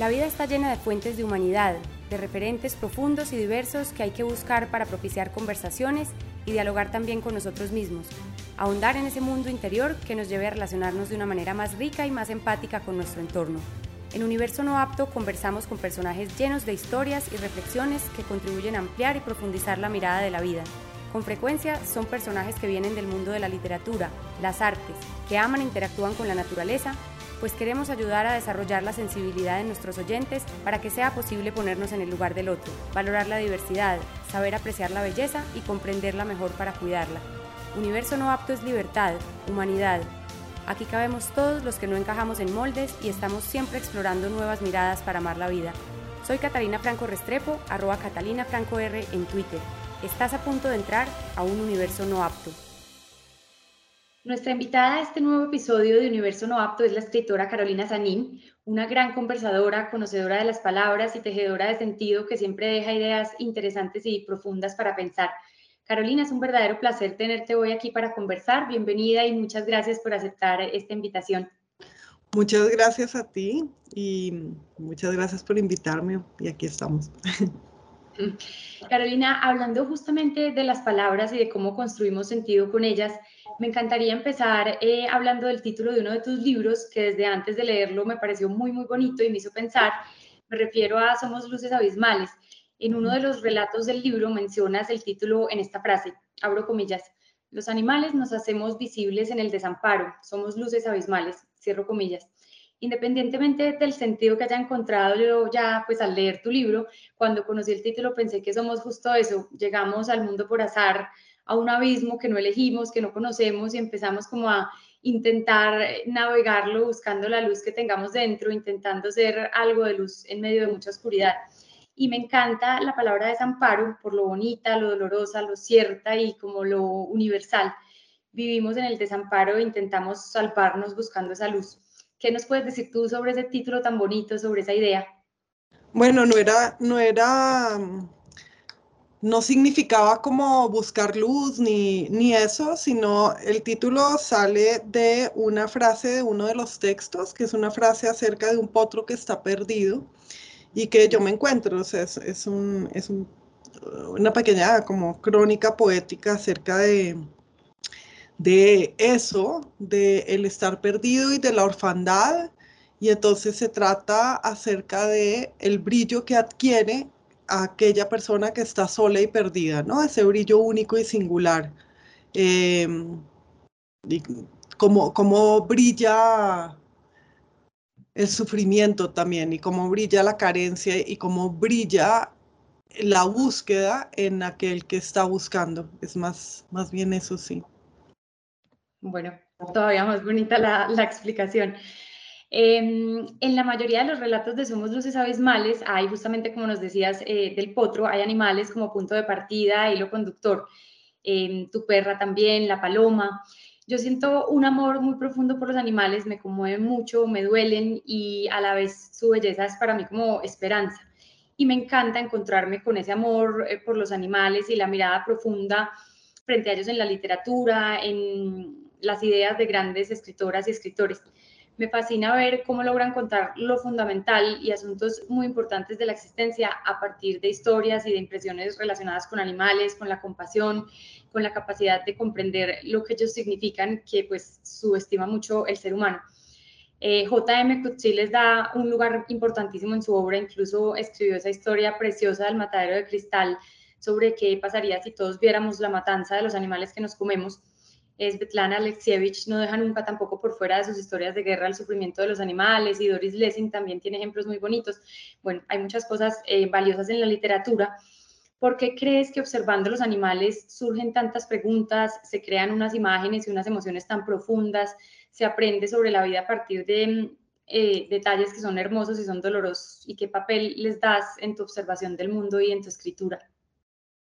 La vida está llena de fuentes de humanidad, de referentes profundos y diversos que hay que buscar para propiciar conversaciones y dialogar también con nosotros mismos, ahondar en ese mundo interior que nos lleve a relacionarnos de una manera más rica y más empática con nuestro entorno. En Universo No Apto conversamos con personajes llenos de historias y reflexiones que contribuyen a ampliar y profundizar la mirada de la vida. Con frecuencia son personajes que vienen del mundo de la literatura, las artes, que aman e interactúan con la naturaleza pues queremos ayudar a desarrollar la sensibilidad de nuestros oyentes para que sea posible ponernos en el lugar del otro, valorar la diversidad, saber apreciar la belleza y comprenderla mejor para cuidarla. Universo no apto es libertad, humanidad. Aquí cabemos todos los que no encajamos en moldes y estamos siempre explorando nuevas miradas para amar la vida. Soy Catalina Franco Restrepo, arroba Catalina Franco R en Twitter. Estás a punto de entrar a un universo no apto. Nuestra invitada a este nuevo episodio de Universo No Apto es la escritora Carolina Sanín, una gran conversadora, conocedora de las palabras y tejedora de sentido que siempre deja ideas interesantes y profundas para pensar. Carolina, es un verdadero placer tenerte hoy aquí para conversar. Bienvenida y muchas gracias por aceptar esta invitación. Muchas gracias a ti y muchas gracias por invitarme y aquí estamos. Carolina, hablando justamente de las palabras y de cómo construimos sentido con ellas, me encantaría empezar eh, hablando del título de uno de tus libros, que desde antes de leerlo me pareció muy, muy bonito y me hizo pensar. Me refiero a Somos Luces Abismales. En uno de los relatos del libro mencionas el título en esta frase, abro comillas, los animales nos hacemos visibles en el desamparo, somos luces abismales, cierro comillas. Independientemente del sentido que haya encontrado yo ya pues al leer tu libro, cuando conocí el título pensé que somos justo eso, llegamos al mundo por azar, a un abismo que no elegimos, que no conocemos y empezamos como a intentar navegarlo buscando la luz que tengamos dentro, intentando ser algo de luz en medio de mucha oscuridad. Y me encanta la palabra desamparo por lo bonita, lo dolorosa, lo cierta y como lo universal. Vivimos en el desamparo e intentamos salvarnos buscando esa luz. ¿Qué nos puedes decir tú sobre ese título tan bonito, sobre esa idea? Bueno, no era, no era no significaba como buscar luz ni, ni, eso, sino el título sale de una frase de uno de los textos, que es una frase acerca de un potro que está perdido y que yo me encuentro. O sea, es, un, es una pequeña como crónica poética acerca de, de eso, de el estar perdido y de la orfandad. Y entonces se trata acerca de el brillo que adquiere aquella persona que está sola y perdida, ¿no? Ese brillo único y singular. Em, como, como brilla el sufrimiento también y cómo brilla la carencia y cómo brilla la búsqueda en aquel que está buscando. Es más, más bien eso sí. Bueno, todavía más bonita la, la explicación. Em, en la mayoría de los relatos de Somos Luces Abismales hay justamente, como nos decías, eh, del potro, hay animales como punto de partida, hilo conductor. Em, tu perra también, la paloma. Yo siento un amor muy profundo por los animales, me conmueven mucho, me duelen y a la vez su belleza es para mí como esperanza. Y me encanta encontrarme con ese amor eh, por los animales y la mirada profunda frente a ellos en la literatura, en las ideas de grandes escritoras y escritores me fascina ver cómo logran contar lo fundamental y asuntos muy importantes de la existencia a partir de historias y de impresiones relacionadas con animales, con la compasión, con la capacidad de comprender lo que ellos significan, que pues subestima mucho el ser humano. Eh, J.M. Coetzee les da un lugar importantísimo en su obra, incluso escribió esa historia preciosa del matadero de cristal sobre qué pasaría si todos viéramos la matanza de los animales que nos comemos Svetlana Alexievich no deja nunca tampoco por fuera de sus historias de guerra el sufrimiento de los animales y Doris Lessing también tiene ejemplos muy bonitos. Bueno, hay muchas cosas eh, valiosas en la literatura. ¿Por qué crees que observando los animales surgen tantas preguntas, se crean unas imágenes y unas emociones tan profundas, se aprende sobre la vida a partir de eh, detalles que son hermosos y son dolorosos? ¿Y qué papel les das en tu observación del mundo y en tu escritura?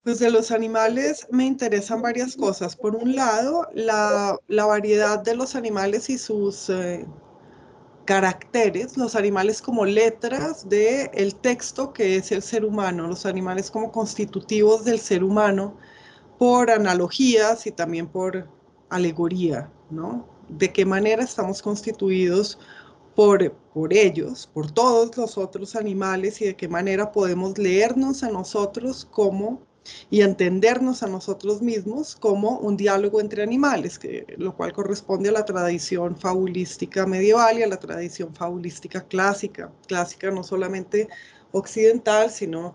Pues de los animales me interesan varias cosas. Por un lado, la, variedad de los animales y sus eh, caracteres, los animales como letras del el texto que es el ser humano, los animales como constitutivos del ser humano por analogías y también por alegoría, ¿no? De qué manera estamos constituidos por, por ellos, por todos los otros animales y de qué manera podemos leernos a nosotros como y entendernos a nosotros mismos como un diálogo entre animales, que, lo cual corresponde a la tradición fabulística medieval y a la tradición fabulística clásica, clásica no solamente occidental, sino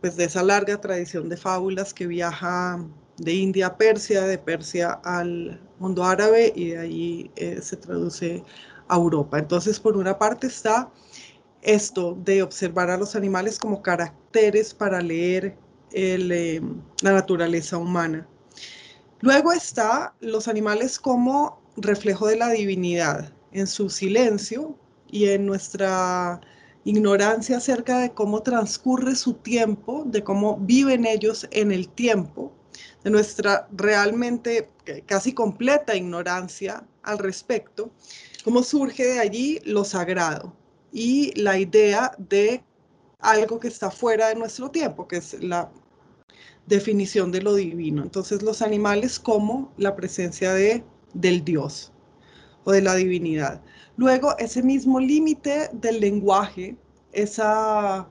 pues de esa larga tradición de fábulas que viaja de India a Persia, de Persia al mundo árabe y de ahí eh, se traduce Europa. Entonces, por una parte está esto de observar a los animales como caracteres para leer eh, la naturaleza humana. Luego está los animales como reflejo de la divinidad, en su silencio y en nuestra ignorancia acerca de cómo transcurre su tiempo, de cómo viven ellos en el tiempo, de nuestra realmente casi completa ignorancia al respecto, cómo surge de allí lo sagrado y la idea de algo que está fuera de nuestro tiempo, que es la definición de lo divino. Entonces los animales como la presencia de, del Dios o de la divinidad. Luego ese mismo límite del lenguaje, esa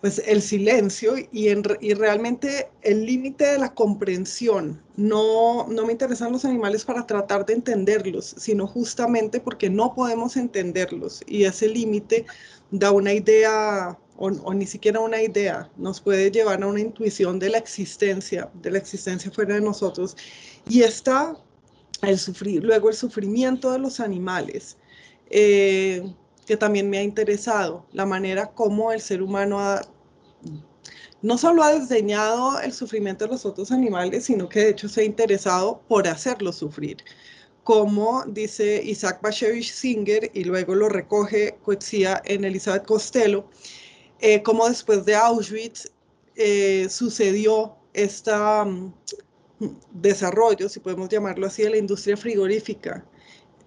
pues el silencio y, y realmente el límite de la comprensión. No, no me interesan los animales para tratar de entenderlos, sino justamente porque no podemos entenderlos y ese límite da una idea o, o, ni siquiera una idea, nos puede llevar a una intuición de la existencia, de la existencia fuera de nosotros. Y está el sufrir, luego el sufrimiento de los animales. Eh, que también me ha interesado, la manera como el ser humano ha, no solo ha desdeñado el sufrimiento de los otros animales, sino que de hecho se ha interesado por hacerlos sufrir. Como dice Isaac Bashevis Singer, y luego lo recoge Coetzee en Elizabeth Costello, eh, como después de Auschwitz eh, sucedió este desarrollo, si podemos llamarlo así, de la industria frigorífica,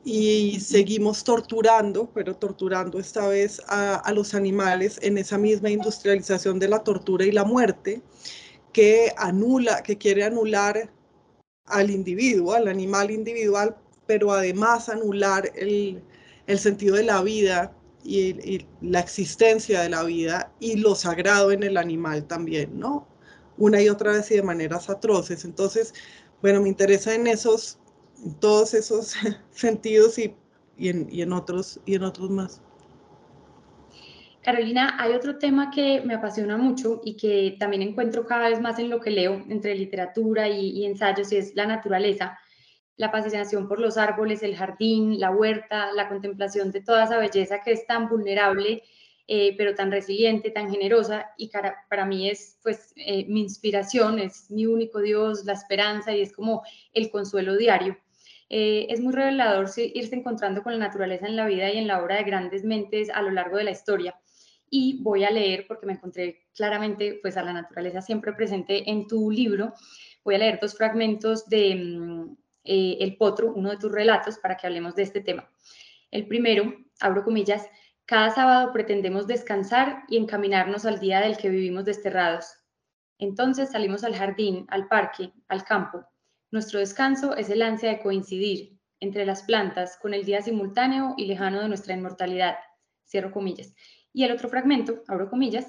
y seguimos torturando, pero torturando esta vez a, los animales en esa misma industrialización de la tortura y la muerte que anula, que quiere anular al individuo, al animal individual, pero además anular el, sentido de la vida y, y, la existencia de la vida y lo sagrado en el animal también, ¿no? Una y otra vez y de maneras atroces. Entonces, bueno, me interesa en esos todos esos sentidos y, en, otros, y en otros más. Carolina, hay otro tema que me apasiona mucho y que también encuentro cada vez más en lo que leo entre literatura y, ensayos y es la naturaleza, la fascinación por los árboles, el jardín, la huerta, la contemplación de toda esa belleza que es tan vulnerable, eh, pero tan resiliente, tan generosa y para, mí es pues eh, mi inspiración, es mi único Dios, la esperanza y es como el consuelo diario. Eh, es muy revelador irse encontrando con la naturaleza en la vida y en la obra de grandes mentes a lo largo de la historia. Y voy a leer, porque me encontré claramente pues, a la naturaleza siempre presente en tu libro, voy a leer dos fragmentos de mm, eh, El Potro, uno de tus relatos, para que hablemos de este tema. El primero, abro comillas, cada sábado pretendemos descansar y encaminarnos al día del que vivimos desterrados. Entonces salimos al jardín, al parque, al campo, nuestro descanso es el ansia de coincidir entre las plantas con el día simultáneo y lejano de nuestra inmortalidad. Cierro comillas. Y el otro fragmento, abro comillas,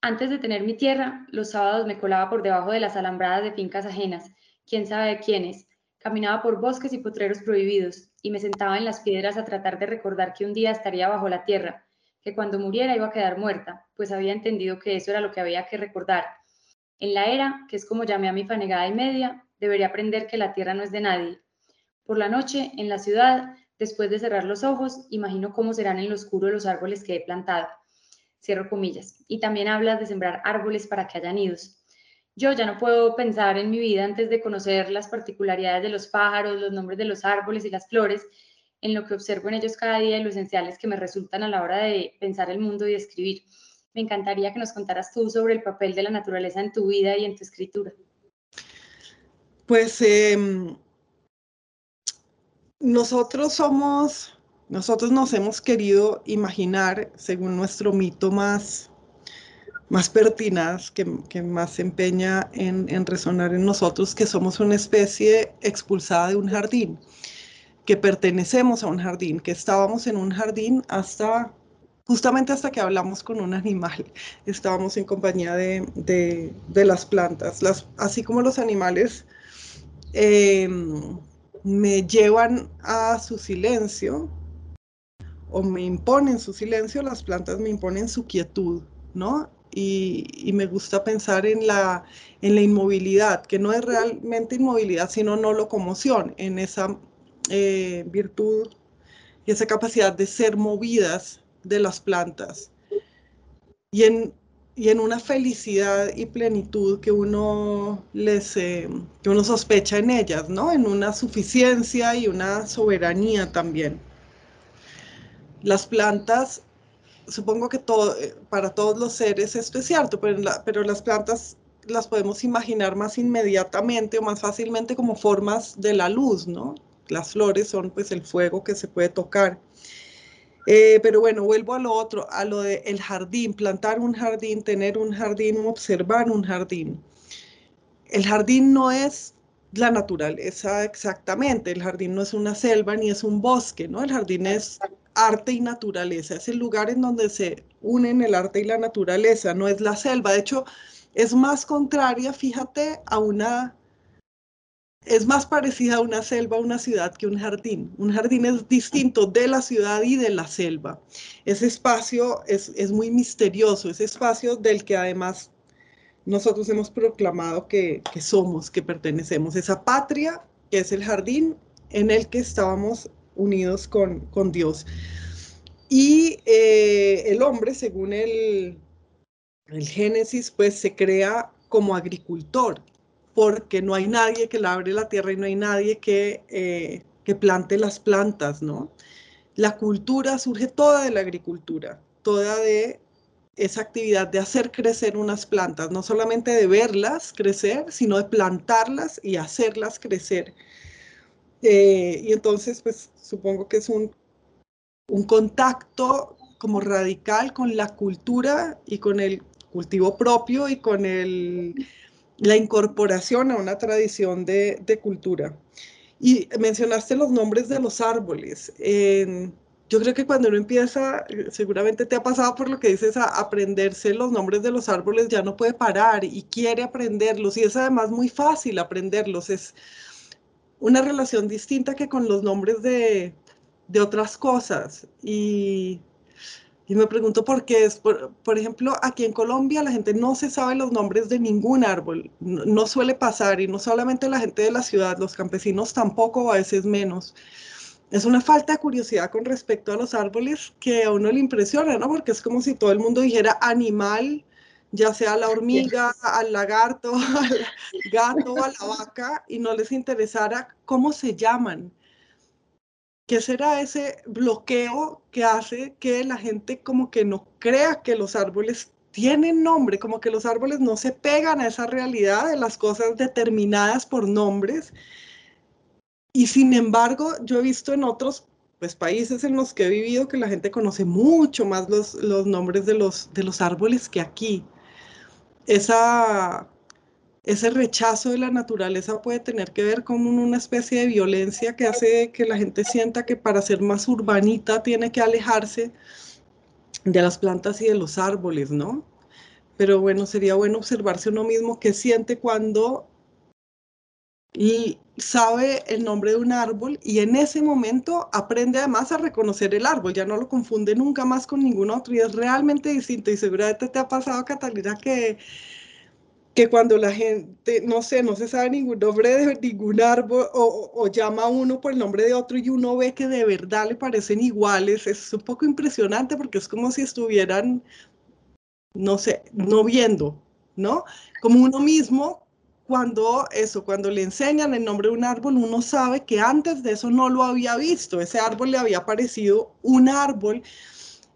antes de tener mi tierra, los sábados me colaba por debajo de las alambradas de fincas ajenas, quién sabe de quiénes, caminaba por bosques y potreros prohibidos y me sentaba en las piedras a tratar de recordar que un día estaría bajo la tierra, que cuando muriera iba a quedar muerta, pues había entendido que eso era lo que había que recordar. En la era, que es como llamé a mi fanegada y media, debería aprender que la tierra no es de nadie. Por la noche, en la ciudad, después de cerrar los ojos, imagino cómo serán en lo oscuro los árboles que he plantado. Cierro comillas. Y también hablas de sembrar árboles para que haya nidos. Yo ya no puedo pensar en mi vida antes de conocer las particularidades de los pájaros, los nombres de los árboles y las flores, en lo que observo en ellos cada día y lo esenciales que me resultan a la hora de pensar el mundo y escribir. Me encantaría que nos contaras tú sobre el papel de la naturaleza en tu vida y en tu escritura. Pues em, nosotros somos, nosotros nos hemos querido imaginar, según nuestro mito más, más pertinaz, que, más se empeña en, resonar en nosotros, que somos una especie expulsada de un jardín. que pertenecemos a un jardín, que estábamos en un jardín hasta, justamente hasta que hablamos con un animal, estábamos en compañía de, las plantas, las, así como los animales em, me llevan a su silencio o me imponen su silencio, las plantas me imponen su quietud, ¿no? Y, me gusta pensar en la, en la inmovilidad, que no es realmente inmovilidad, sino no locomoción, en esa eh, virtud y esa capacidad de ser movidas de las plantas. Y en, y en una felicidad y plenitud que uno les eh, que uno sospecha en ellas, ¿no? En una suficiencia y una soberanía también. Las plantas, supongo que todo, eh, para todos los seres es cierto, pero, pero las plantas las podemos imaginar más inmediatamente o más fácilmente como formas de la luz, ¿no? Las flores son pues el fuego que se puede tocar. Eh, pero bueno, vuelvo a lo otro, a lo del el jardín, plantar un jardín, tener un jardín, observar un jardín. El jardín no es la naturaleza exactamente, el jardín no es una selva ni es un bosque, ¿no? El jardín es arte y naturaleza, es el lugar en donde se unen el arte y la naturaleza, no es la selva. De hecho, es más contraria, fíjate, a una es más parecida a una selva, a una ciudad que un jardín. Un jardín es distinto de la ciudad y de la selva. Ese espacio es, muy misterioso, ese espacio del que además nosotros hemos proclamado que, somos, que pertenecemos. Esa patria que es el jardín en el que estábamos unidos con, Dios. Y eh, el hombre, según el, el Génesis, pues se crea como agricultor porque no hay nadie que labre la tierra y no hay nadie que, eh, que plante las plantas, ¿no? La cultura surge toda de la agricultura, toda de esa actividad de hacer crecer unas plantas, no solamente de verlas crecer, sino de plantarlas y hacerlas crecer. Eh, y entonces, pues supongo que es un, un contacto como radical con la cultura y con el cultivo propio y con el la incorporación a una tradición de, cultura. Y mencionaste los nombres de los árboles. yo creo que cuando uno empieza, seguramente te ha pasado por lo que dices, a aprenderse los nombres de los árboles, ya no puede parar y quiere aprenderlos. Y es además muy fácil aprenderlos. Es una relación distinta que con los nombres de, de otras cosas. Y y me pregunto por qué es, por, ejemplo, aquí en Colombia la gente no se sabe los nombres de ningún árbol, no, suele pasar y no solamente la gente de la ciudad, los campesinos tampoco, a veces menos. Es una falta de curiosidad con respecto a los árboles que a uno le impresiona, ¿no? Porque es como si todo el mundo dijera animal, ya sea la hormiga, al lagarto, al gato, a la vaca, y no les interesara cómo se llaman. ¿Qué será ese bloqueo que hace que la gente como que no crea que los árboles tienen nombre, como que los árboles no se pegan a esa realidad de las cosas determinadas por nombres? Y sin embargo, yo he visto en otros pues, países en los que he vivido que la gente conoce mucho más los, los nombres de los, de los árboles que aquí. Esa ese rechazo de la naturaleza puede tener que ver con una especie de violencia que hace que la gente sienta que para ser más urbanita tiene que alejarse de las plantas y de los árboles, ¿no? Pero bueno, sería bueno observarse uno mismo qué siente cuando y sabe el nombre de un árbol y en ese momento aprende además a reconocer el árbol, ya no lo confunde nunca más con ningún otro y es realmente distinto y seguramente te ha pasado, Catalina, que que cuando la gente, no sé, no se sabe ningún nombre de ningún árbol o, llama a uno por el nombre de otro y uno ve que de verdad le parecen iguales, es un poco impresionante porque es como si estuvieran, no sé, no viendo, ¿no? Como uno mismo, cuando eso, cuando le enseñan el nombre de un árbol, uno sabe que antes de eso no lo había visto, ese árbol le había parecido un árbol.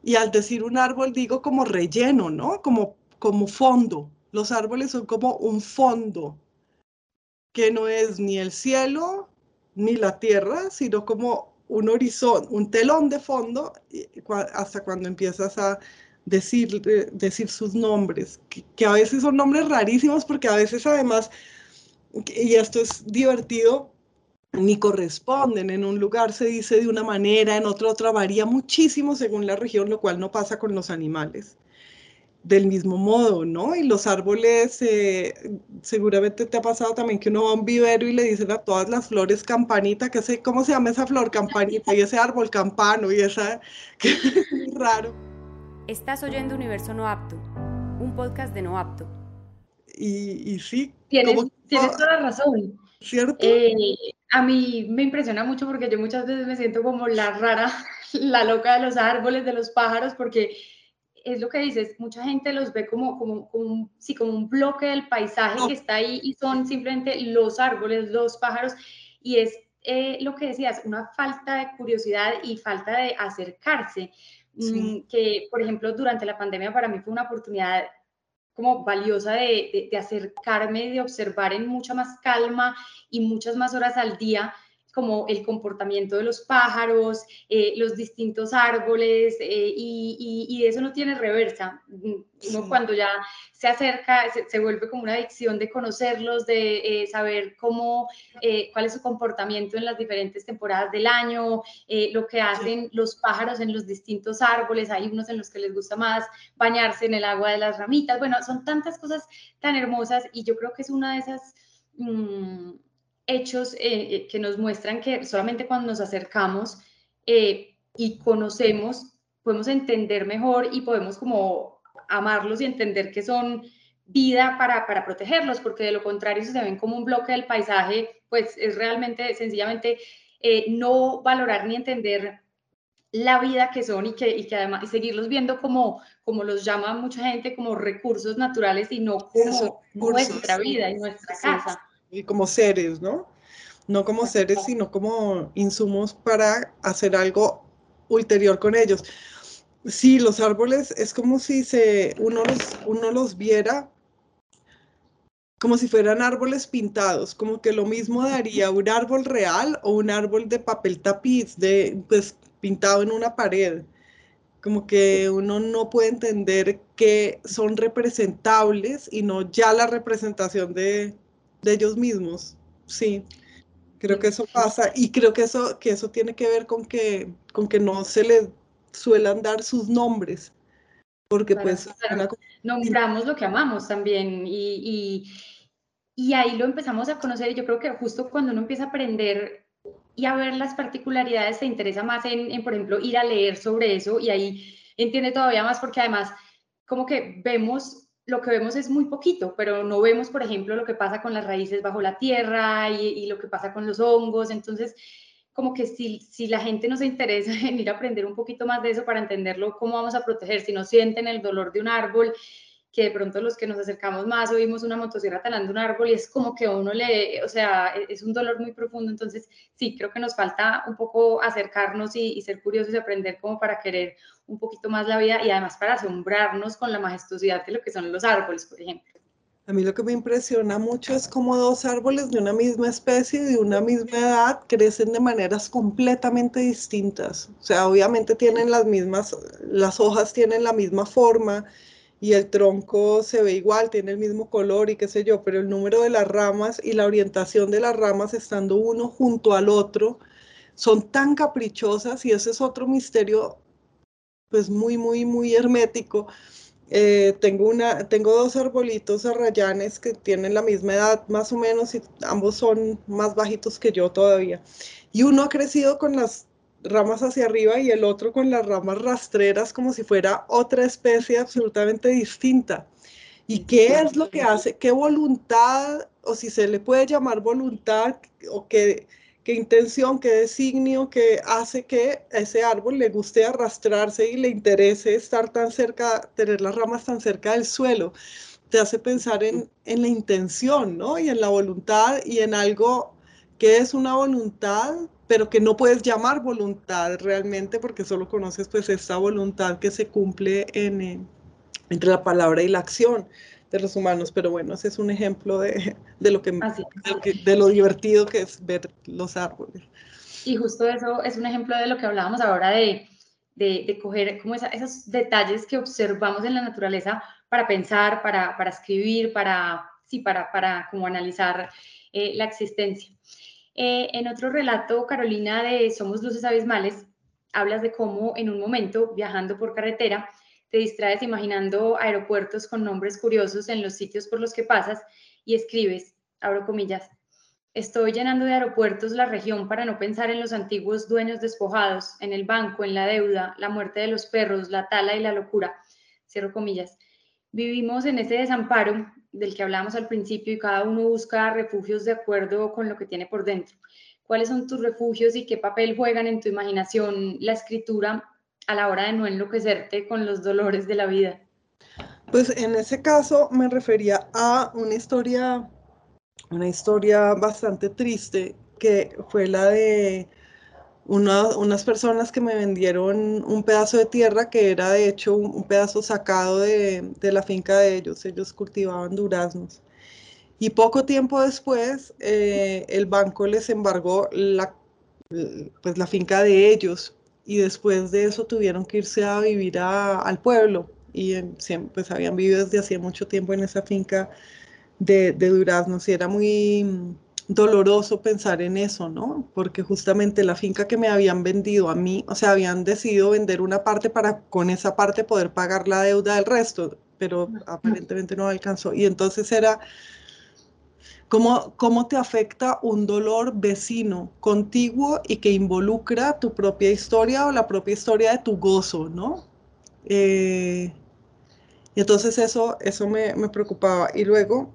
Y al decir un árbol digo como relleno, ¿no? Como, como fondo. Los árboles son como un fondo que no es ni el cielo ni la tierra, sino como un horizonte, un telón de fondo hasta cuando empiezas a decir, decir sus nombres, que, a veces son nombres rarísimos porque a veces además, y esto es divertido, ni corresponden. En un lugar se dice de una manera, en otro otra varía muchísimo según la región, lo cual no pasa con los animales. Del mismo modo, ¿no? Y los árboles, eh, seguramente te ha pasado también que uno va a un vivero y le dicen a todas las flores campanita, que sé, ¿cómo se llama esa flor campanita? Y ese árbol campano y esa, que es raro. Estás oyendo Universo No Apto, un podcast de No Apto. Y, y sí. Tienes, tienes toda la razón. ¿Cierto? Eh, a mí me impresiona mucho porque yo muchas veces me siento como la rara, la loca de los árboles, de los pájaros, porque es lo que dices, mucha gente los ve como, como, como, sí, como un bloque del paisaje que está ahí y son simplemente los árboles, los pájaros, y es eh, lo que decías, una falta de curiosidad y falta de acercarse, mm, que por ejemplo durante la pandemia para mí fue una oportunidad como valiosa de, de, acercarme, de observar en mucha más calma y muchas más horas al día como el comportamiento de los pájaros, eh, los distintos árboles, eh, y, y, eso no tiene reversa. Uno cuando ya se acerca, se, vuelve como una adicción de conocerlos, de eh, saber cómo, cuál es su comportamiento en las diferentes temporadas del año, lo que hacen los pájaros en los distintos árboles, hay unos en los que les gusta más bañarse en el agua de las ramitas, bueno, son tantas cosas tan hermosas y yo creo que es una de esas... Mm, hechos eh, eh, que nos muestran que solamente cuando nos acercamos eh, y conocemos, podemos entender mejor y podemos como amarlos y entender que son vida para, para protegerlos, porque de lo contrario, si se ven como un bloque del paisaje, pues es realmente, sencillamente, no valorar ni entender la vida que son y que, y que además y seguirlos viendo como, como los llama mucha gente, como recursos naturales y no como nuestra vida y nuestra casa como seres, ¿no? No como seres, sino como insumos para hacer algo ulterior con ellos. Sí, los árboles es como si se, uno, los, uno los viera como si fueran árboles pintados, como que lo mismo daría un árbol real o un árbol de papel tapiz, de, pues pintado en una pared. Como que uno no puede entender que son representables y no ya la representación de, de ellos mismos. Sí, creo que eso pasa y creo que eso, que eso tiene que ver con que, con que no se les suelan dar sus nombres, porque pues... Nombramos lo que amamos también y, y, ahí lo empezamos a conocer y yo creo que justo cuando uno empieza a aprender y a ver las particularidades se interesa más en, en, por ejemplo, ir a leer sobre eso y ahí entiende todavía más porque además como que vemos lo que vemos es muy poquito, pero no vemos, por ejemplo, lo que pasa con las raíces bajo la tierra y, lo que pasa con los hongos. Entonces, como que si, si la gente nos interesa en ir a aprender un poquito más de eso para entenderlo, cómo vamos a proteger, si no sienten el dolor de un árbol, que de pronto los que nos acercamos más oímos una motosierra talando un árbol y es como que uno le, o sea, e, es un dolor muy profundo. Entonces, sí, creo que nos falta un poco acercarnos y, y ser curiosos y aprender como para querer un poquito más la vida y además para asombrarnos con la majestuosidad de lo que son los árboles, por ejemplo. A mí lo que me impresiona mucho es cómo dos árboles de una misma especie, de una misma edad, crecen de maneras completamente distintas. O sea, obviamente tienen las mismas, las hojas tienen la misma forma y el tronco se ve igual, tiene el mismo color y qué sé yo, pero el número de las ramas y la orientación de las ramas estando uno junto al otro son tan caprichosas y ese es otro misterio pues muy, muy, muy hermético. Eh, tengo, una, tengo dos arbolitos arrayanes que tienen la misma edad más o menos y ambos son más bajitos que yo todavía. Y uno ha crecido con las ramas hacia arriba y el otro con las ramas rastreras como si fuera otra especie absolutamente distinta. ¿Y qué es lo que hace? ¿Qué voluntad, o si se le puede llamar voluntad, o qué, qué intención, qué designio que hace que ese árbol le guste arrastrarse y le interese estar tan cerca, tener las ramas tan cerca del suelo. Te hace pensar en, en la intención, ¿no? Y en la voluntad y en algo que es una voluntad, pero que no puedes llamar voluntad realmente porque solo conoces pues esta voluntad que se cumple en, entre la palabra y la acción de los humanos, pero bueno, ese es un ejemplo de, de lo, que, de, lo divertido que es ver los árboles. Y justo eso es un ejemplo de lo que hablábamos ahora de, de, coger como esos detalles que observamos en la naturaleza para pensar, para, para escribir, para, sí, para, para como analizar eh, la existencia. Eh, en otro relato, Carolina, de Somos Luces Abismales, hablas de cómo en un momento, viajando por carretera, te distraes imaginando aeropuertos con nombres curiosos en los sitios por los que pasas y escribes, abro comillas, estoy llenando de aeropuertos la región para no pensar en los antiguos dueños despojados, en el banco, en la deuda, la muerte de los perros, la tala y la locura, cierro comillas. Vivimos en ese desamparo del que hablamos al principio y cada uno busca refugios de acuerdo con lo que tiene por dentro. ¿Cuáles son tus refugios y qué papel juegan en tu imaginación la escritura a la hora de no enloquecerte con los dolores de la vida? Pues en ese caso me refería a una historia, una historia bastante triste que fue la de unas personas que me vendieron un pedazo de tierra que era de hecho un, pedazo sacado de, de, la finca de ellos. Ellos cultivaban duraznos. Y poco tiempo después eh, el banco les embargó la, pues, la finca de ellos y después de eso tuvieron que irse a vivir al pueblo y pues habían vivido desde hacía mucho tiempo en esa finca de, de duraznos y era muy doloroso pensar en eso, ¿no? Porque justamente la finca que me habían vendido a mí, o sea, habían decidido vender una parte para con esa parte poder pagar la deuda del resto, pero aparentemente no alcanzó. Y entonces era, ¿cómo, cómo te afecta un dolor vecino, contiguo y que involucra tu propia historia o la propia historia de tu gozo, ¿no? Eh, y entonces eso, eso me, me preocupaba. Y luego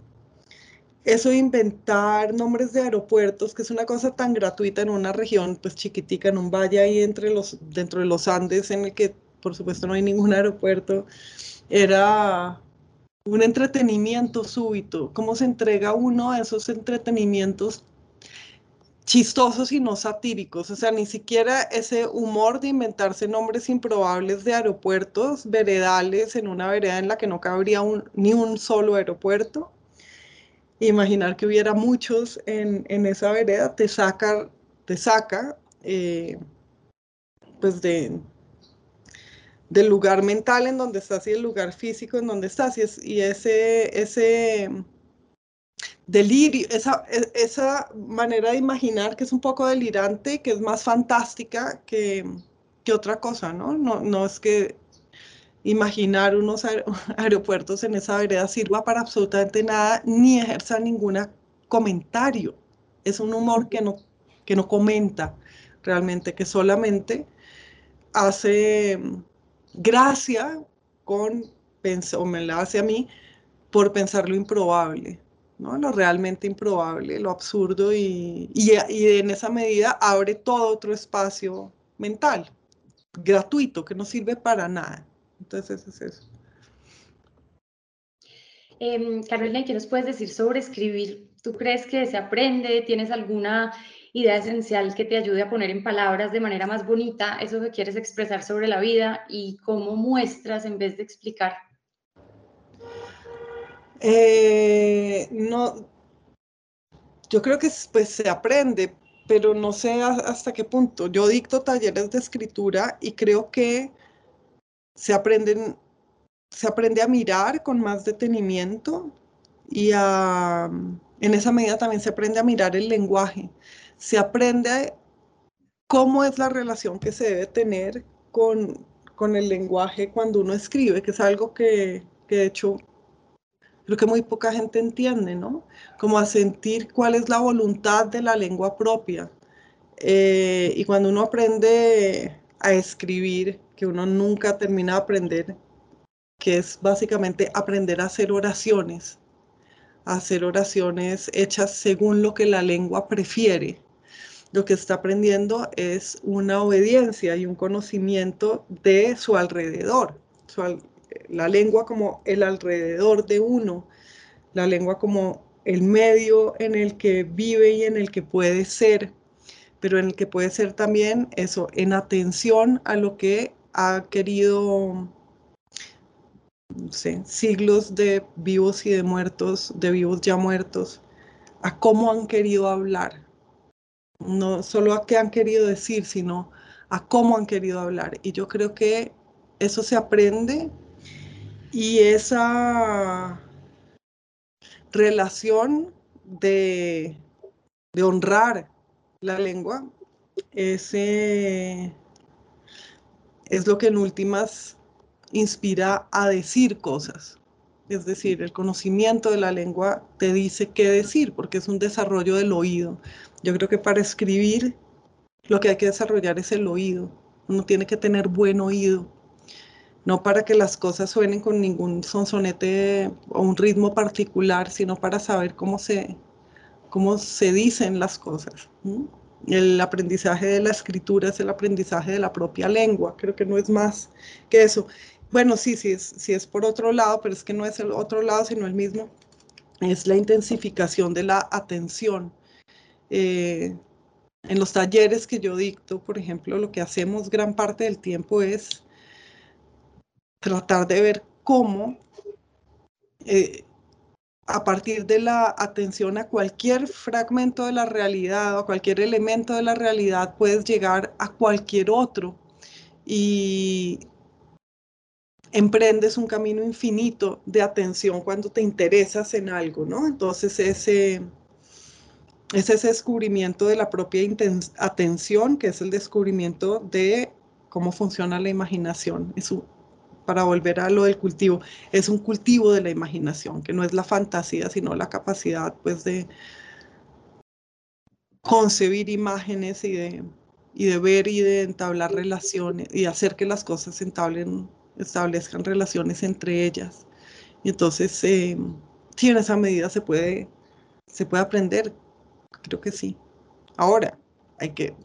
eso de inventar nombres de aeropuertos, que es una cosa tan gratuita en una región pues chiquitica, en un valle ahí entre los, dentro de los Andes, en el que por supuesto no hay ningún aeropuerto, era un entretenimiento súbito. ¿Cómo se entrega uno a esos entretenimientos chistosos y no satíricos? O sea, ni siquiera ese humor de inventarse nombres improbables de aeropuertos, veredales en una vereda en la que no cabría ni un solo aeropuerto imaginar que hubiera muchos en, esa vereda te saca, te saca eh, pues de, del lugar mental en donde estás y el lugar físico en donde estás. Y, ese, ese delirio, esa, e, esa manera de imaginar que es un poco delirante, que es más fantástica que, que otra cosa, ¿no? ¿no? No es que imaginar unos aeropuertos en esa vereda sirva para absolutamente nada ni ejerza ningún comentario. Es un humor que no, que no comenta realmente, que solamente hace mm, gracia con, o me la hace a mí, por pensar lo improbable, ¿no? lo realmente improbable, lo absurdo y, y, y en esa medida abre todo otro espacio mental, gratuito, que no sirve para nada. Entonces es eso. Eh, Carolina, ¿qué nos puedes decir sobre escribir? ¿Tú crees que se aprende? ¿Tienes alguna idea esencial que te ayude a poner en palabras de manera más bonita eso que quieres expresar sobre la vida y cómo muestras en vez de explicar? Eh, no, yo creo que pues se aprende, pero no sé hasta qué punto. Yo dicto talleres de escritura y creo que se, aprenden, se aprende a mirar con más detenimiento y en esa medida también se aprende a mirar el lenguaje. Se aprende cómo es la relación que se debe tener con, con el lenguaje cuando uno escribe, que es algo que, que de hecho creo que muy poca gente entiende, ¿no? Como a sentir cuál es la voluntad de la lengua propia. Eh, y cuando uno aprende a escribir, que uno nunca termina de aprender, que es básicamente aprender a hacer oraciones, a hacer oraciones hechas según lo que la lengua prefiere. Lo que está aprendiendo es una obediencia y un conocimiento de su alrededor, la lengua como el alrededor de uno, la lengua como el medio en el que vive y en el que puede ser, pero en el que puede ser también eso, en atención a lo que ha querido, no siglos de vivos y de muertos, de vivos ya muertos, a cómo han querido hablar. No solo a qué han querido decir, sino a cómo han querido hablar. Y yo creo que eso se aprende y esa relación de, de honrar la lengua, es, es lo que en últimas inspira a decir cosas. Es decir, el conocimiento de la lengua te dice qué decir, porque es un desarrollo del oído. Yo creo que para escribir lo que hay que desarrollar es el oído. Uno tiene que tener buen oído, no para que las cosas suenen con ningún sonsonete o un ritmo particular, sino para saber cómo se, cómo se dicen las cosas. El aprendizaje de la escritura es el aprendizaje de la propia lengua, creo que no es más que eso. Bueno, sí, sí es, sí es por otro lado, pero es que no es el otro lado, sino el mismo. Es la intensificación de la atención. Eh, en los talleres que yo dicto, por ejemplo, lo que hacemos gran parte del tiempo es tratar de ver cómo eh, a partir de la atención a cualquier fragmento de la realidad o a cualquier elemento de la realidad puedes llegar a cualquier otro y emprendes un camino infinito de atención cuando te interesas en algo, ¿no? Entonces ese es ese descubrimiento de la propia atención, que es el descubrimiento de cómo funciona la imaginación. Es para volver a lo del cultivo, es un cultivo de la imaginación, que no es la fantasía, sino la capacidad pues de concebir imágenes y de, y de ver y de entablar relaciones y hacer que las cosas entablen, establezcan relaciones entre ellas. Y entonces, eh, sí, en esa medida se puede, se puede aprender Creo que sí. Ahora, hay que,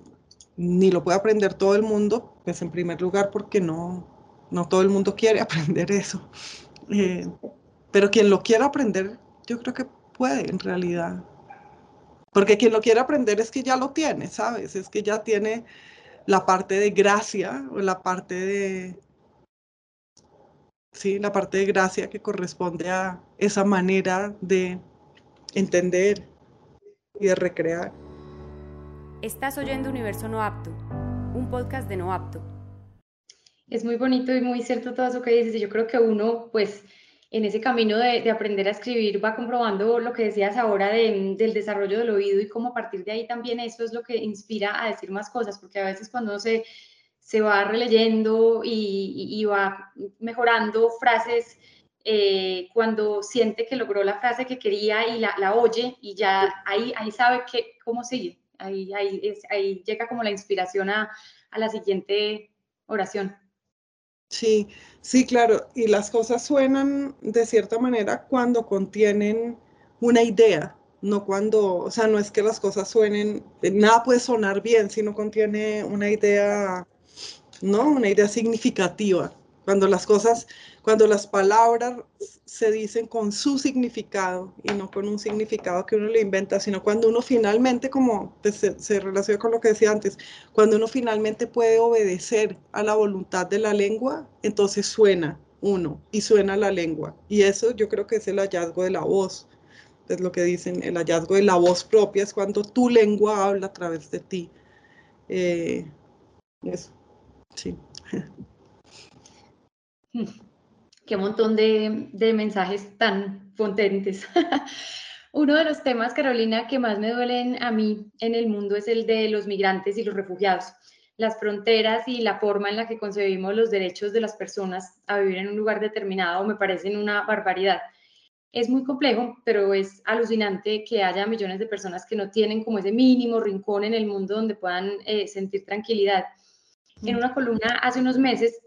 ni lo puede aprender todo el mundo, pues en primer lugar porque no, no todo el mundo quiere aprender eso. Eh, pero quien lo quiera aprender, yo creo que puede en realidad. Porque quien lo quiere aprender es que ya lo tiene, ¿sabes? Es que ya tiene la parte de gracia o la parte de... Sí, la parte de gracia que corresponde a esa manera de entender y de recrear. Estás oyendo Universo No Apto, un podcast de No Apto. Es muy bonito y muy cierto todo eso que dices. Yo creo que uno, pues, en ese camino de, aprender a escribir va comprobando lo que decías ahora del desarrollo del oído y cómo a partir de ahí también eso es lo que inspira a decir más cosas, porque a veces cuando uno se, se va releyendo y, va mejorando frases eh, cuando siente que logró la frase que quería y la, la oye y ya ahí, ahí sabe que, cómo sigue. Ahí, ahí, es, ahí llega como la inspiración a la siguiente oración. Sí, sí, claro. Y las cosas suenan de cierta manera cuando contienen una idea, no cuando, o sea, no es que las cosas suenen, nada puede sonar bien si no contiene una idea, ¿no? Una idea significativa. Cuando las cosas cuando las palabras se dicen con su significado y no con un significado que uno le inventa, sino cuando uno finalmente, como se, relaciona con lo que decía antes, cuando uno finalmente puede obedecer a la voluntad de la lengua, entonces suena uno y suena la lengua. Y eso yo creo que es el hallazgo de la voz. Es lo que dicen, el hallazgo de la voz propia es cuando tu lengua habla a través de ti. Eh, eso, sí. qué montón de, mensajes tan potentes. Uno de los temas, Carolina, que más me duelen a mí en el mundo es el de los migrantes y los refugiados. Las fronteras y la forma en la que concebimos los derechos de las personas a vivir en un lugar determinado me parecen una barbaridad. Es muy complejo, pero es alucinante que haya millones de personas que no tienen como ese mínimo rincón en el mundo donde puedan eh, sentir tranquilidad. En una columna hace unos meses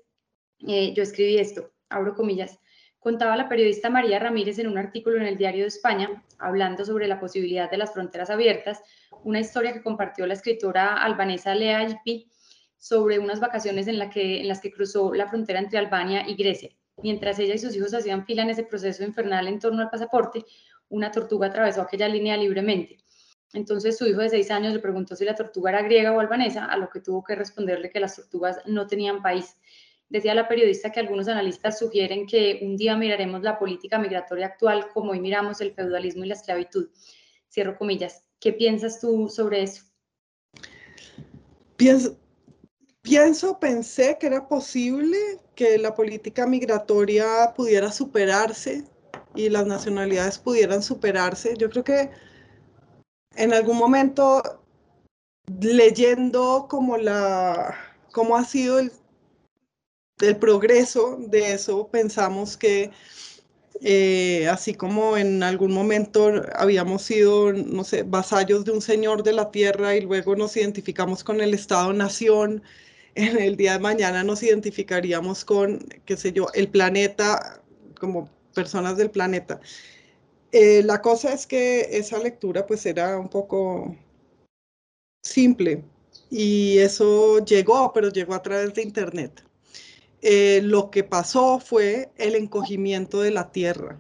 eh, yo escribí esto abro comillas, contaba la periodista María Ramírez en un artículo en el Diario de España, hablando sobre la posibilidad de las fronteras abiertas, una historia que compartió la escritora albanesa Lea Ipi sobre unas vacaciones en, en las que cruzó la frontera entre Albania y Grecia. Mientras ella y sus hijos hacían fila en ese proceso infernal en torno al pasaporte, una tortuga atravesó aquella línea libremente. Entonces su hijo de seis años le preguntó si la tortuga era griega o albanesa, a lo que tuvo que responderle que las tortugas no tenían país. Decía la periodista que algunos analistas sugieren que un día miraremos la política migratoria actual como hoy miramos el feudalismo y la esclavitud. Cierro comillas. ¿Qué piensas tú sobre eso? Pienso, pienso, pensé que era posible que la política migratoria pudiera superarse y las nacionalidades pudieran superarse. Yo creo que en algún momento leyendo como la, cómo ha sido el, el progreso de eso, pensamos que eh, así como en algún momento habíamos sido, no sé, vasallos de un señor de la tierra y luego nos identificamos con el Estado-Nación, en el día de mañana nos identificaríamos con, qué sé yo, el planeta, como personas del planeta. Eh, la cosa es que esa lectura pues era un poco simple y eso llegó, pero llegó a través de Internet. Eh, lo que pasó fue el encogimiento de la tierra.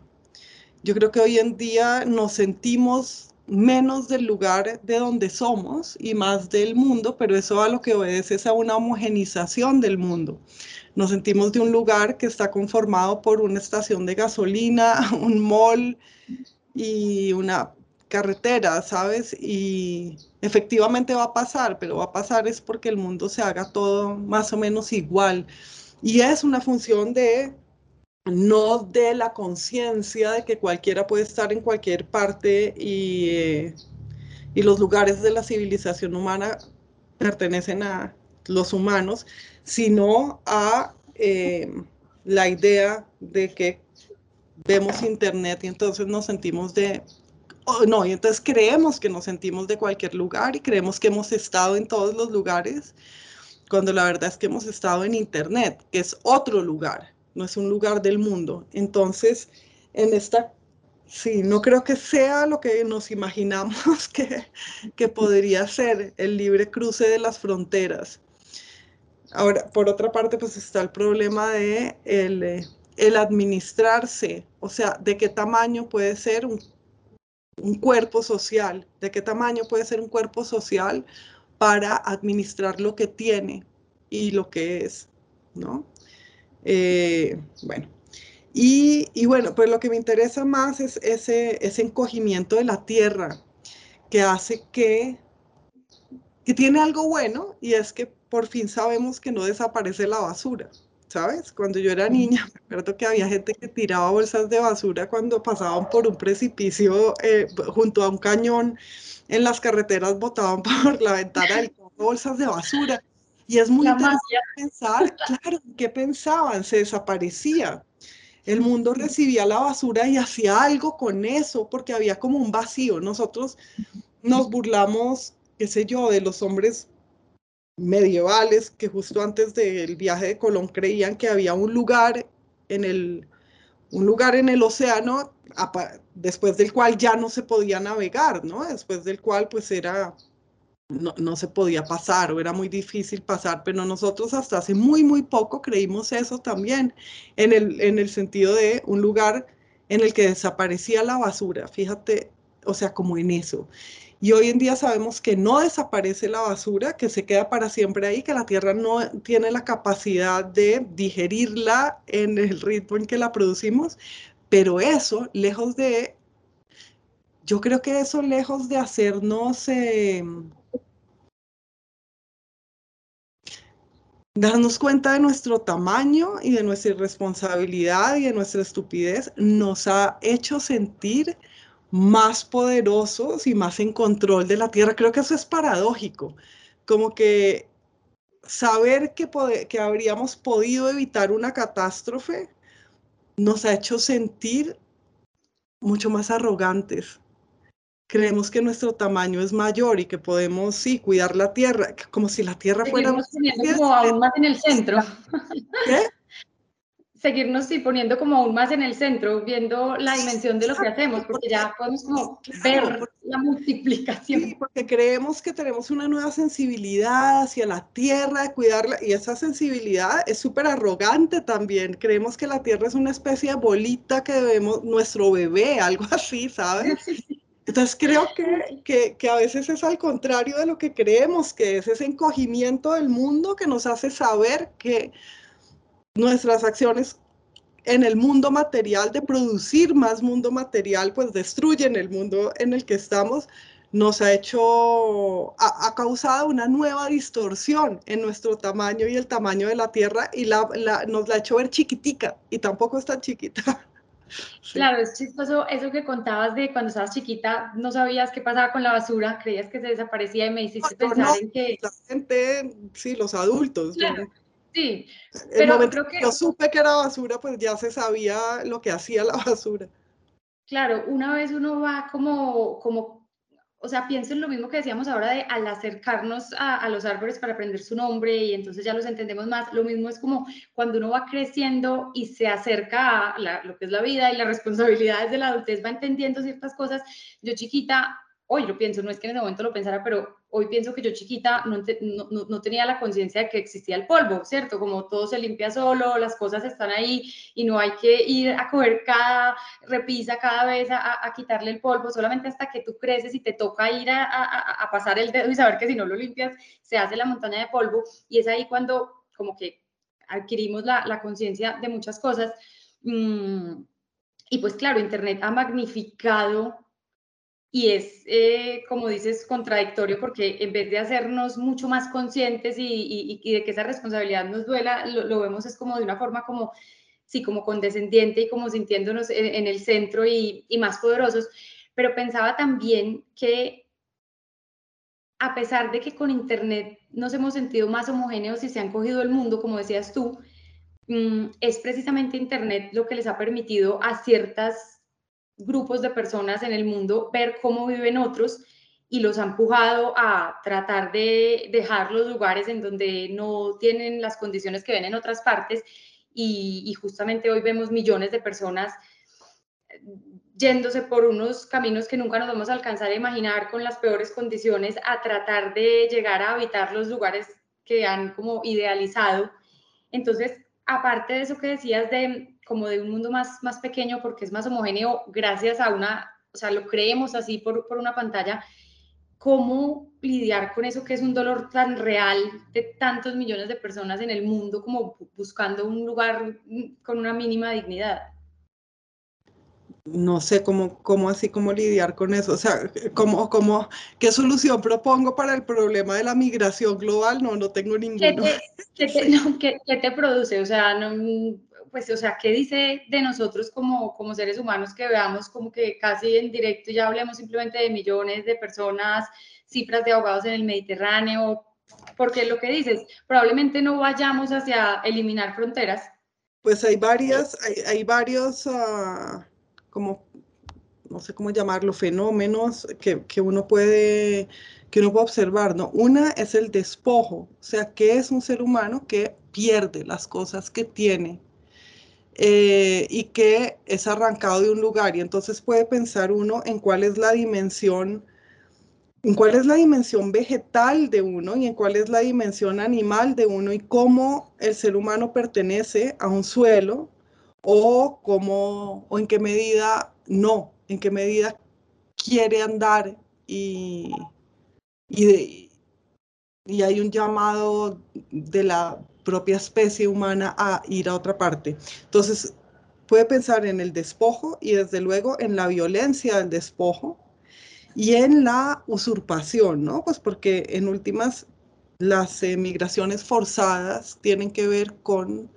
Yo creo que hoy en día nos sentimos menos del lugar de donde somos y más del mundo, pero eso a lo que obedece es a una homogenización del mundo. Nos sentimos de un lugar que está conformado por una estación de gasolina, un mall y una carretera, ¿sabes? Y efectivamente va a pasar, pero va a pasar es porque el mundo se haga todo más o menos igual. Y es una función de, no de la conciencia de que cualquiera puede estar en cualquier parte y, y los lugares de la civilización humana pertenecen a los humanos, sino a eh, la idea de que vemos internet y entonces nos sentimos de, oh, no, y entonces creemos que nos sentimos de cualquier lugar y creemos que hemos estado en todos los lugares cuando la verdad es que hemos estado en Internet, que es otro lugar, no es un lugar del mundo. Entonces, en esta, sí, no creo que sea lo que nos imaginamos que, que podría ser el libre cruce de las fronteras. Ahora, por otra parte, pues está el problema de el, el administrarse, o sea, de qué tamaño puede ser un, un cuerpo social, de qué tamaño puede ser un cuerpo social para administrar lo que tiene y lo que es, ¿no? Eh, bueno, y, bueno, pues lo que me interesa más es ese, ese encogimiento de la tierra que hace que, que tiene algo bueno y es que por fin sabemos que no desaparece la basura. ¿Sabes? Cuando yo era niña, me acuerdo que había gente que tiraba bolsas de basura cuando pasaban por un precipicio eh, junto a un cañón en las carreteras botaban por la ventana del bolsas de basura. Y es muy interesante pensar, claro, ¿qué pensaban? Se desaparecía. El mundo recibía la basura y hacía algo con eso porque había como un vacío. Nosotros nos burlamos, qué sé yo, de los hombres medievales que justo antes del viaje de Colón creían que había un lugar en el, un lugar en el océano después del cual ya no se podía navegar, ¿no? Después del cual pues era, no, no, se podía pasar o era muy difícil pasar, pero nosotros hasta hace muy, muy poco creímos eso también, en el, en el sentido de un lugar en el que desaparecía la basura, fíjate, o sea, como en eso. Y hoy en día sabemos que no desaparece la basura, que se queda para siempre ahí, que la tierra no tiene la capacidad de digerirla en el ritmo en que la producimos, pero eso, lejos de, yo creo que eso, lejos de hacernos... Eh, darnos cuenta de nuestro tamaño y de nuestra irresponsabilidad y de nuestra estupidez, nos ha hecho sentir más poderosos y más en control de la tierra. Creo que eso es paradójico, como que saber que, que habríamos podido evitar una catástrofe nos ha hecho sentir mucho más arrogantes. Creemos que nuestro tamaño es mayor y que podemos, sí, cuidar la tierra, como si la tierra fuera... como aún más en el centro. ¿Qué? Seguirnos sí, poniendo como aún más en el centro, viendo la dimensión de lo que hacemos, porque ya podemos como ver la multiplicación. Sí, porque creemos que tenemos una nueva sensibilidad hacia la tierra, de cuidarla, y esa sensibilidad es súper arrogante también. Creemos que la tierra es una especie de bolita que debemos, nuestro bebé, algo así, ¿sabes? Entonces creo que, que, que, a veces es al contrario de lo que creemos que es ese encogimiento del mundo que nos hace saber que nuestras acciones en el mundo material, de producir más mundo material, pues destruyen el mundo en el que estamos, nos ha hecho, ha, causado una nueva distorsión en nuestro tamaño y el tamaño de la Tierra y la, nos la ha hecho ver chiquitica y tampoco es tan chiquita. Claro, es chistoso eso que contabas de cuando estabas chiquita, no sabías qué pasaba con la basura, creías que se desaparecía y me hiciste pensar en que... La gente, sí, los adultos. Sí, pero creo que... Yo supe que era basura, pues ya se sabía lo que hacía la basura. Claro, una vez uno va como, como o sea, pienso en lo mismo que decíamos ahora de al acercarnos a, los árboles para aprender su nombre y entonces ya los entendemos más. Lo mismo es como cuando uno va creciendo y se acerca a lo que es la vida y las responsabilidades de la adultez, va entendiendo ciertas cosas. Yo chiquita hoy lo pienso, no es que en ese momento lo pensara, pero hoy pienso que yo chiquita no, no, no tenía la conciencia de que existía el polvo, ¿cierto? Como todo se limpia solo, las cosas están ahí y no hay que ir a coger cada repisa cada vez a, a quitarle el polvo, solamente hasta que tú creces y te toca ir a, a, a pasar el dedo y saber que si no lo limpias se hace la montaña de polvo y es ahí cuando como que adquirimos la, la conciencia de muchas cosas. Mm, y pues claro, Internet ha magnificado y es, eh, como dices, contradictorio porque en vez de hacernos mucho más conscientes y, de que esa responsabilidad nos duela, lo, vemos es como de una forma como, sí, como condescendiente y como sintiéndonos en, el centro y, y más poderosos. Pero pensaba también que a pesar de que con Internet nos hemos sentido más homogéneos y se han cogido el mundo, como decías tú, mm, es precisamente Internet lo que les ha permitido a ciertas grupos de personas en el mundo ver cómo viven otros y los ha empujado a tratar de dejar los lugares en donde no tienen las condiciones que ven en otras partes y, justamente hoy vemos millones de personas yéndose por unos caminos que nunca nos vamos a alcanzar a imaginar con las peores condiciones a tratar de llegar a habitar los lugares que han como idealizado. Entonces, aparte de eso que decías de como de un mundo más, más pequeño porque es más homogéneo gracias a una, o sea, lo creemos así por, por una pantalla, ¿cómo lidiar con eso que es un dolor tan real de tantos millones de personas en el mundo como buscando un lugar con una mínima dignidad? no sé cómo, cómo así, cómo lidiar con eso. O sea, ¿cómo, cómo, ¿qué solución propongo para el problema de la migración global? No, no tengo ninguno. ¿Qué te, ¿qué te produce? O sea, no, pues, o sea, ¿qué dice de nosotros como, como seres humanos que veamos como que casi en directo ya hablemos simplemente de millones de personas, cifras de ahogados en el Mediterráneo? Porque lo que dices, probablemente no vayamos hacia eliminar fronteras. Pues hay varias, hay, hay varios, uh, como, no sé cómo llamarlo, fenómenos que, que uno puede que uno puede observar, ¿no? Una es el despojo, o sea, que es un ser humano que pierde las cosas que tiene eh, y que es arrancado de un lugar y entonces puede pensar uno en cuál es la dimensión, en cuál es la dimensión vegetal de uno y en cuál es la dimensión animal de uno y cómo el ser humano pertenece a un suelo o cómo o en qué medida no, en qué medida quiere andar y, y, y hay un llamado de la propia especie humana a ir a otra parte. Entonces, puede pensar en el despojo y desde luego en la violencia del despojo y en la usurpación, ¿no? Pues porque en últimas las migraciones forzadas tienen que ver con,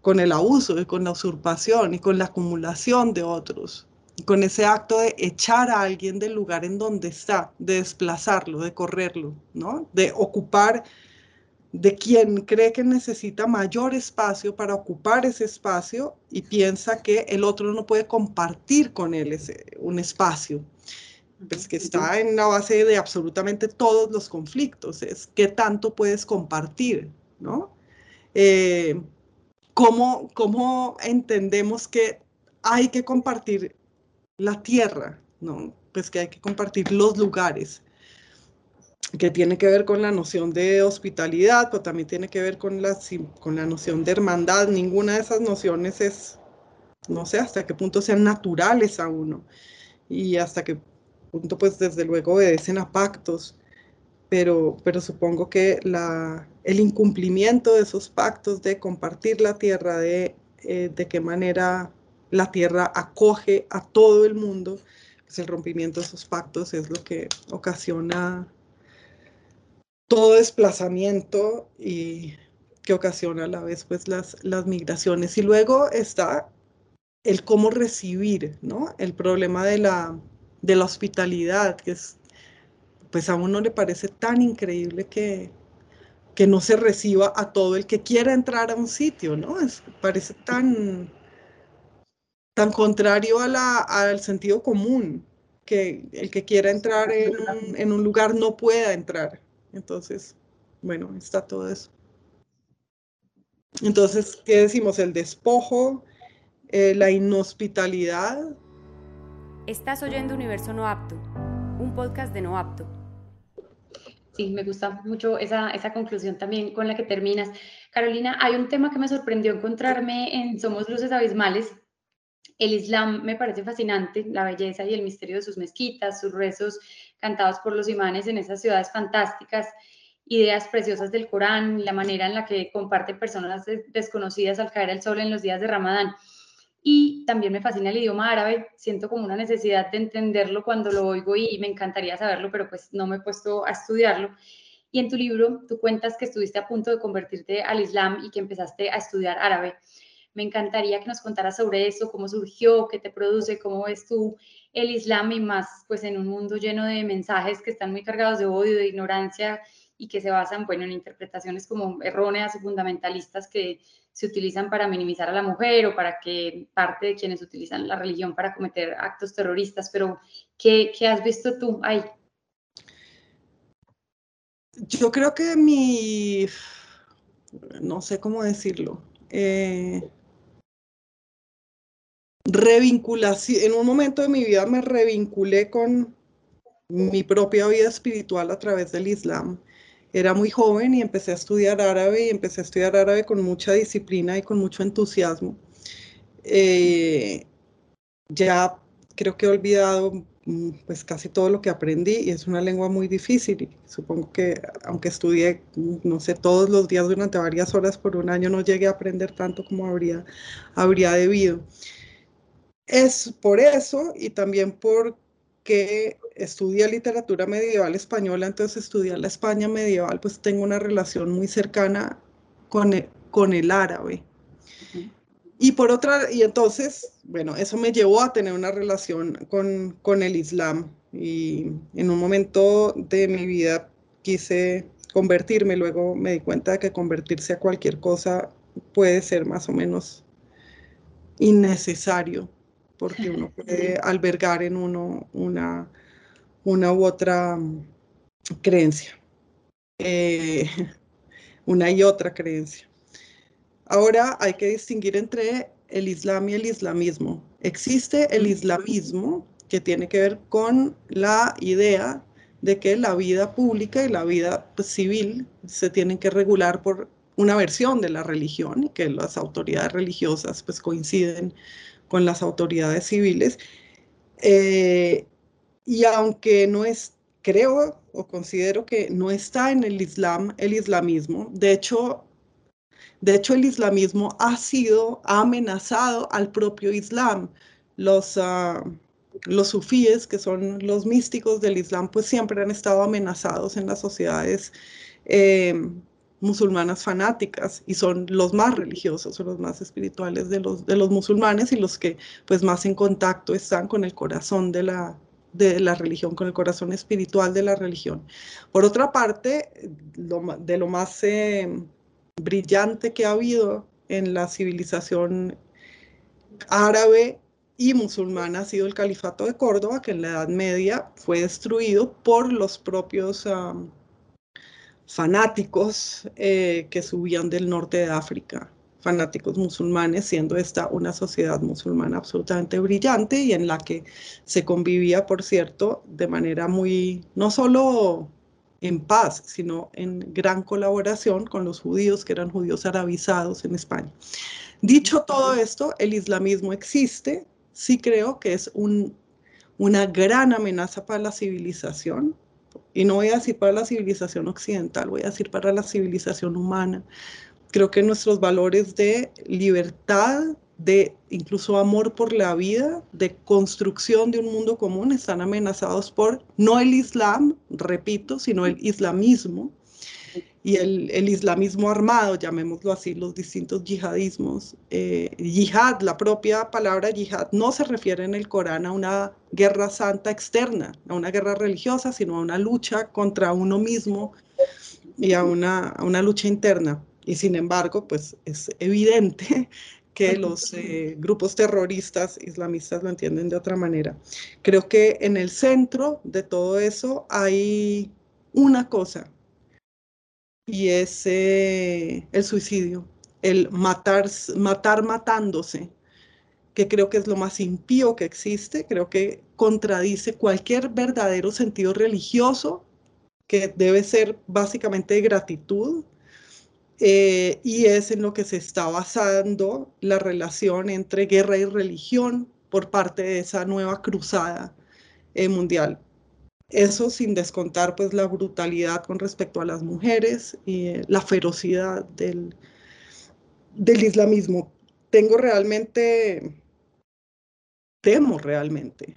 con el abuso y con la usurpación y con la acumulación de otros, con ese acto de echar a alguien del lugar en donde está, de desplazarlo, de correrlo, ¿no? De ocupar de quien cree que necesita mayor espacio para ocupar ese espacio y piensa que el otro no puede compartir con él ese, un espacio. Pues que está en la base de absolutamente todos los conflictos, es qué tanto puedes compartir, ¿no? Eh, ¿cómo, ¿Cómo entendemos que hay que compartir la tierra, ¿no? Pues que hay que compartir los lugares, que tiene que ver con la noción de hospitalidad, pero también tiene que ver con la, con la noción de hermandad. Ninguna de esas nociones es, no sé hasta qué punto sean naturales a uno y hasta qué punto, pues desde luego obedecen a pactos, pero, pero supongo que la, el incumplimiento de esos pactos de compartir la tierra, de, eh, de qué manera la tierra acoge a todo el mundo, pues el rompimiento de esos pactos es lo que ocasiona todo desplazamiento y que ocasiona a la vez pues las, las migraciones. Y luego está el cómo recibir, ¿no? El problema de la, de la hospitalidad, que es, pues a uno le parece tan increíble que, que no se reciba a todo el que quiera entrar a un sitio, ¿no? Es, parece tan, tan contrario a la, al sentido común, que el que quiera entrar en en un lugar no pueda entrar. Entonces, bueno, está todo eso. Entonces, ¿qué decimos? El despojo, eh, la inhospitalidad. Estás oyendo Universo No Apto, un podcast de No Apto. Sí, me gusta mucho esa, esa conclusión también con la que terminas. Carolina, hay un tema que me sorprendió encontrarme en Somos Luces Abismales. El Islam me parece fascinante, la belleza y el misterio de sus mezquitas, sus rezos cantados por los imanes en esas ciudades fantásticas ideas preciosas del Corán, la manera en la que comparten personas desconocidas al caer el sol en los días de Ramadán. Y también me fascina el idioma árabe, siento como una necesidad de entenderlo cuando lo oigo y me encantaría saberlo, pero pues no me he puesto a estudiarlo. Y en tu libro tú cuentas que estuviste a punto de convertirte al Islam y que empezaste a estudiar árabe. Me encantaría que nos contaras sobre eso, cómo surgió, qué te produce, cómo ves tú el Islam y más pues en un mundo lleno de mensajes que están muy cargados de odio, de ignorancia y que se basan bueno, en interpretaciones como erróneas y fundamentalistas que se utilizan para minimizar a la mujer o para que parte de quienes utilizan la religión para cometer actos terroristas. Pero, ¿qué, qué has visto tú ahí? Yo creo que mi, no sé cómo decirlo, eh, revinculación, en un momento de mi vida me revinculé con mi propia vida espiritual a través del Islam era muy joven y empecé a estudiar árabe y empecé a estudiar árabe con mucha disciplina y con mucho entusiasmo. Eh, ya creo que he olvidado mm, pues casi todo lo que aprendí y es una lengua muy difícil supongo que aunque estudié, mm, no sé, todos los días durante varias horas por un año no llegué a aprender tanto como habría, habría debido. Es por eso y también porque estudia literatura medieval española, entonces estudiar la España medieval, pues tengo una relación muy cercana con el, con el árabe. Y por otra, y entonces, bueno, eso me llevó a tener una relación con, con el Islam. Y en un momento de mi vida quise convertirme, luego me di cuenta de que convertirse a cualquier cosa puede ser más o menos innecesario, porque uno puede albergar en uno una una u otra mm, creencia, eh, una y otra creencia. Ahora hay que distinguir entre el Islam y el islamismo. Existe el islamismo que tiene que ver con la idea de que la vida pública y la vida pues, civil se tienen que regular por una versión de la religión y que las autoridades religiosas pues coinciden con las autoridades civiles. Eh, y aunque no es, creo o considero que no está en el Islam el islamismo, de hecho, de hecho el islamismo ha sido, amenazado al propio Islam. Los, uh, los sufíes, que son los místicos del Islam, pues siempre han estado amenazados en las sociedades eh, musulmanas fanáticas y son los más religiosos o los más espirituales de los, de los musulmanes y los que pues más en contacto están con el corazón de la, de la religión, con el corazón espiritual de la religión. Por otra parte, de lo más eh, brillante que ha habido en la civilización árabe y musulmana ha sido el califato de Córdoba, que en la Edad Media fue destruido por los propios fanáticos eh, que subían del norte de África fanáticos musulmanes, siendo esta una sociedad musulmana absolutamente brillante y en la que se convivía, por cierto, de manera muy, no solo en paz, sino en gran colaboración con los judíos, que eran judíos arabizados en España. Dicho todo esto, el islamismo existe, sí creo que es un, una gran amenaza para la civilización, y no voy a decir para la civilización occidental, voy a decir para la civilización humana, creo que nuestros valores de libertad, de incluso amor por la vida, de construcción de un mundo común, están amenazados por no el Islam, repito, sino el islamismo. Y el, islamismo armado, llamémoslo así, los distintos yihadismos. Eh, yihad, la propia palabra yihad, no se refiere en el Corán a una guerra santa externa, a una guerra religiosa, sino a una lucha contra uno mismo y a una, una lucha interna. Y sin embargo, pues es evidente que los eh, grupos terroristas islamistas lo entienden de otra manera. Creo que en el centro de todo eso hay una cosa y es el suicidio, el matar, matar matándose, que creo que es lo más impío que existe, creo que contradice cualquier verdadero sentido religioso, que debe ser básicamente de gratitud, eh, y es en lo que se está basando la relación entre guerra y religión por parte de esa nueva cruzada eh, mundial. Eso sin descontar pues la brutalidad con respecto a las mujeres y eh, la ferocidad del, del islamismo. Tengo realmente, temo realmente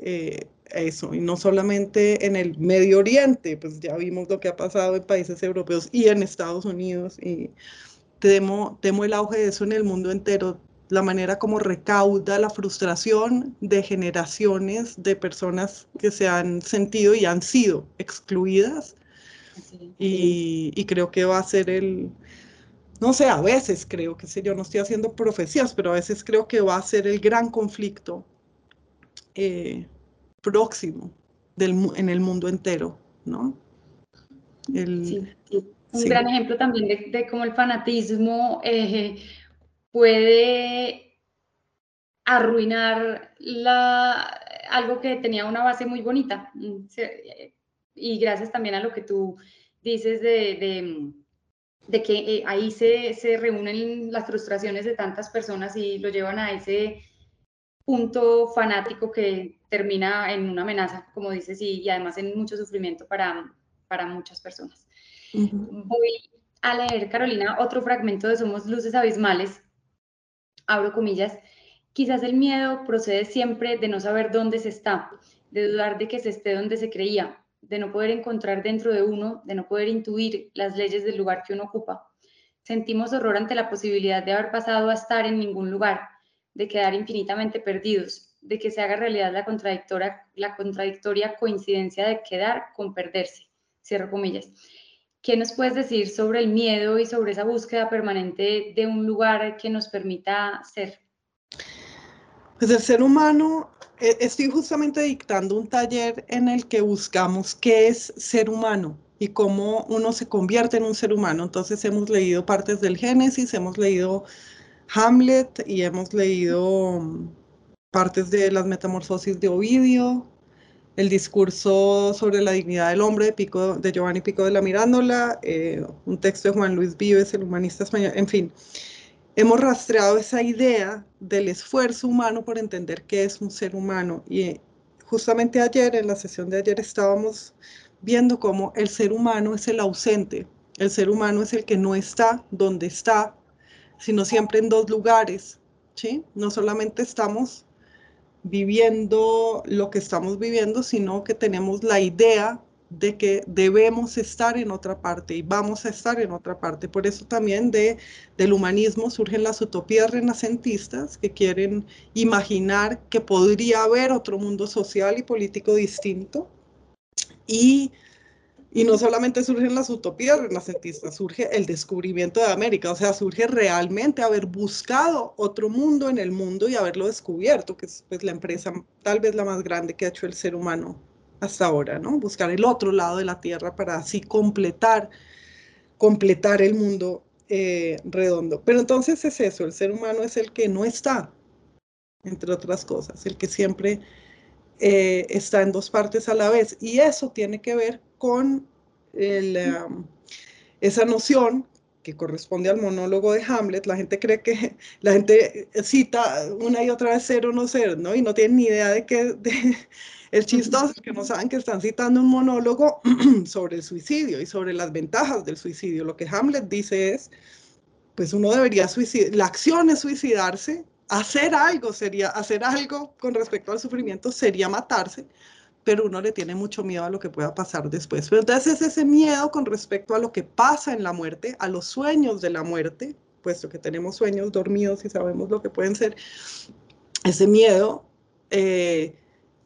eh, eso, y no solamente en el Medio Oriente, pues ya vimos lo que ha pasado en países europeos y en Estados Unidos, y temo, temo el auge de eso en el mundo entero la manera como recauda la frustración de generaciones de personas que se han sentido y han sido excluidas. Y, creo que va a ser el, no sé, a veces creo que sé, yo no estoy haciendo profecías, pero a veces creo que va a ser el gran conflicto eh, próximo del, en el mundo entero, ¿no? Un gran ejemplo también de, cómo el fanatismo eh, puede arruinar la, algo que tenía una base muy bonita. Mm, y gracias también a lo que tú dices de, de, que eh, ahí se, se, reúnen las frustraciones de tantas personas y lo llevan a ese punto fanático que termina en una amenaza, como dices, y, además en mucho sufrimiento para, para muchas personas. Voy a leer, Carolina, otro fragmento de Somos Luces Abismales, abro comillas, quizás el miedo procede siempre de no saber dónde se está, de dudar de que se esté donde se creía, de no poder encontrar dentro de uno, de no poder intuir las leyes del lugar que uno ocupa. Sentimos horror ante la posibilidad de haber pasado a estar en ningún lugar, de quedar infinitamente perdidos, de que se haga realidad la contradictoria, la contradictoria coincidencia de quedar con perderse. Cierro comillas. ¿Qué nos puedes decir sobre el miedo y sobre esa búsqueda permanente de un lugar que nos permita ser? Pues el ser humano, e, estoy justamente dictando un taller en el que buscamos qué es ser humano y cómo uno se convierte en un ser humano. Entonces hemos leído partes del Génesis, hemos leído Hamlet y hemos leído mm, partes de las metamorfosis de Ovidio, el discurso sobre la dignidad del hombre de, Pico, de Giovanni Pico de la Mirándola, eh, un texto de Juan Luis Vives, el humanista español, en fin. Hemos rastreado esa idea del esfuerzo humano por entender qué es un ser humano. Y eh, justamente ayer, en la sesión de ayer, estábamos viendo cómo el ser humano es el ausente. El ser humano es el que no está donde está, sino siempre en dos lugares. ¿sí? No solamente estamos viviendo lo que estamos viviendo, sino que tenemos la idea de que debemos estar en otra parte y vamos a estar en otra parte. Por eso también de, del humanismo surgen las utopías renacentistas que quieren imaginar que podría haber otro mundo social y político distinto. Y y no solamente surgen las utopías renacentistas, surge el descubrimiento de América, o sea, surge realmente haber buscado otro mundo en el mundo y haberlo descubierto, que es pues, la empresa tal vez la más grande que ha hecho el ser humano hasta ahora, ¿no? Buscar el otro lado de la Tierra para así completar, completar el mundo eh, redondo. Pero entonces es eso, el ser humano es el que no está, entre otras cosas, el que siempre eh, está en dos partes a la vez. Y eso tiene que ver con um, esa noción que corresponde al monólogo de Hamlet, la gente cree que la gente cita una y otra vez ser o no ser, ¿no? Y no tienen ni idea de que el chistoso es que no saben que están citando un monólogo sobre el suicidio y sobre las ventajas del suicidio. Lo que Hamlet dice es, pues uno debería suicidar, la acción es suicidarse, hacer algo sería, hacer algo con respecto al sufrimiento sería matarse, pero uno le tiene mucho miedo a lo que pueda pasar después. Pero entonces es ese miedo con respecto a lo que pasa en la muerte, a los sueños de la muerte, puesto que tenemos sueños dormidos y sabemos lo que pueden ser, ese miedo eh,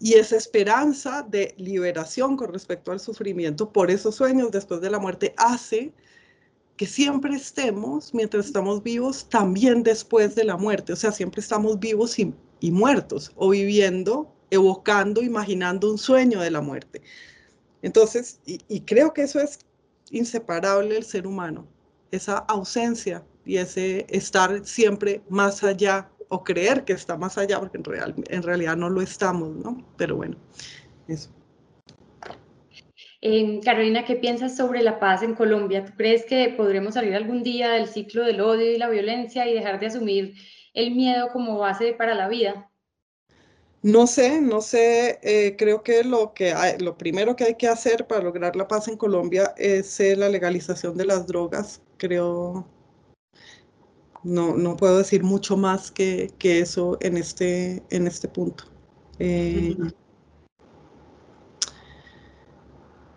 y esa esperanza de liberación con respecto al sufrimiento por esos sueños después de la muerte hace que siempre estemos, mientras estamos vivos, también después de la muerte. O sea, siempre estamos vivos y, muertos o viviendo, evocando, imaginando un sueño de la muerte. Entonces, y, creo que eso es inseparable del ser humano, esa ausencia y ese estar siempre más allá o creer que está más allá, porque en, en realidad no lo estamos, ¿no? Pero bueno, eso. Eh, Carolina, ¿qué piensas sobre la paz en Colombia? ¿Tú crees que podremos salir algún día del ciclo del odio y la violencia y dejar de asumir el miedo como base para la vida? No sé, no sé, eh, creo que lo, que lo primero que hay que hacer para lograr la paz en Colombia es eh, la legalización de las drogas. Creo, no, no puedo decir mucho más que, que eso en este, en este punto.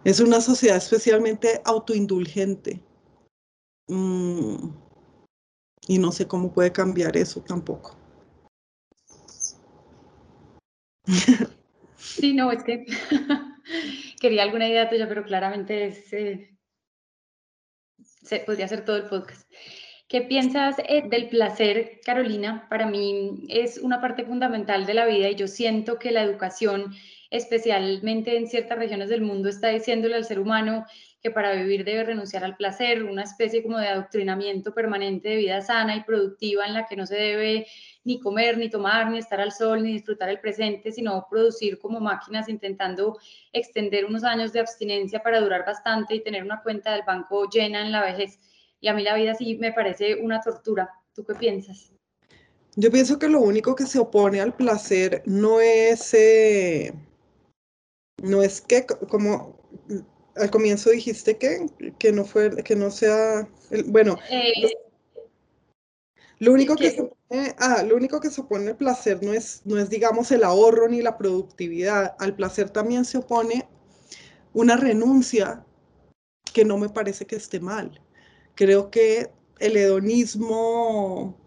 Es una sociedad especialmente autoindulgente. Mm, y no sé cómo puede cambiar eso tampoco. Sí, no, es que quería alguna idea tuya, pero claramente eh, se, podría ser todo el podcast. ¿Qué piensas eh, del placer, Carolina? Para mí es una parte fundamental de la vida y yo siento que la educación especialmente en ciertas regiones del mundo, está diciéndole al ser humano que para vivir debe renunciar al placer, una especie como de adoctrinamiento permanente de vida sana y productiva en la que no se debe ni comer, ni tomar, ni estar al sol, ni disfrutar el presente, sino producir como máquinas intentando extender unos años de abstinencia para durar bastante y tener una cuenta del banco llena en la vejez. Y a mí la vida sí me parece una tortura. ¿Tú qué piensas? Yo pienso que lo único que se opone al placer no es... Eh, no es que como al comienzo dijiste que, que no fue, que no sea, bueno, eh, lo único que, se opone, ah, lo único que se opone al placer no es, no es, digamos, el ahorro ni la productividad. Al placer también se opone una renuncia que no me parece que esté mal. Creo que el hedonismo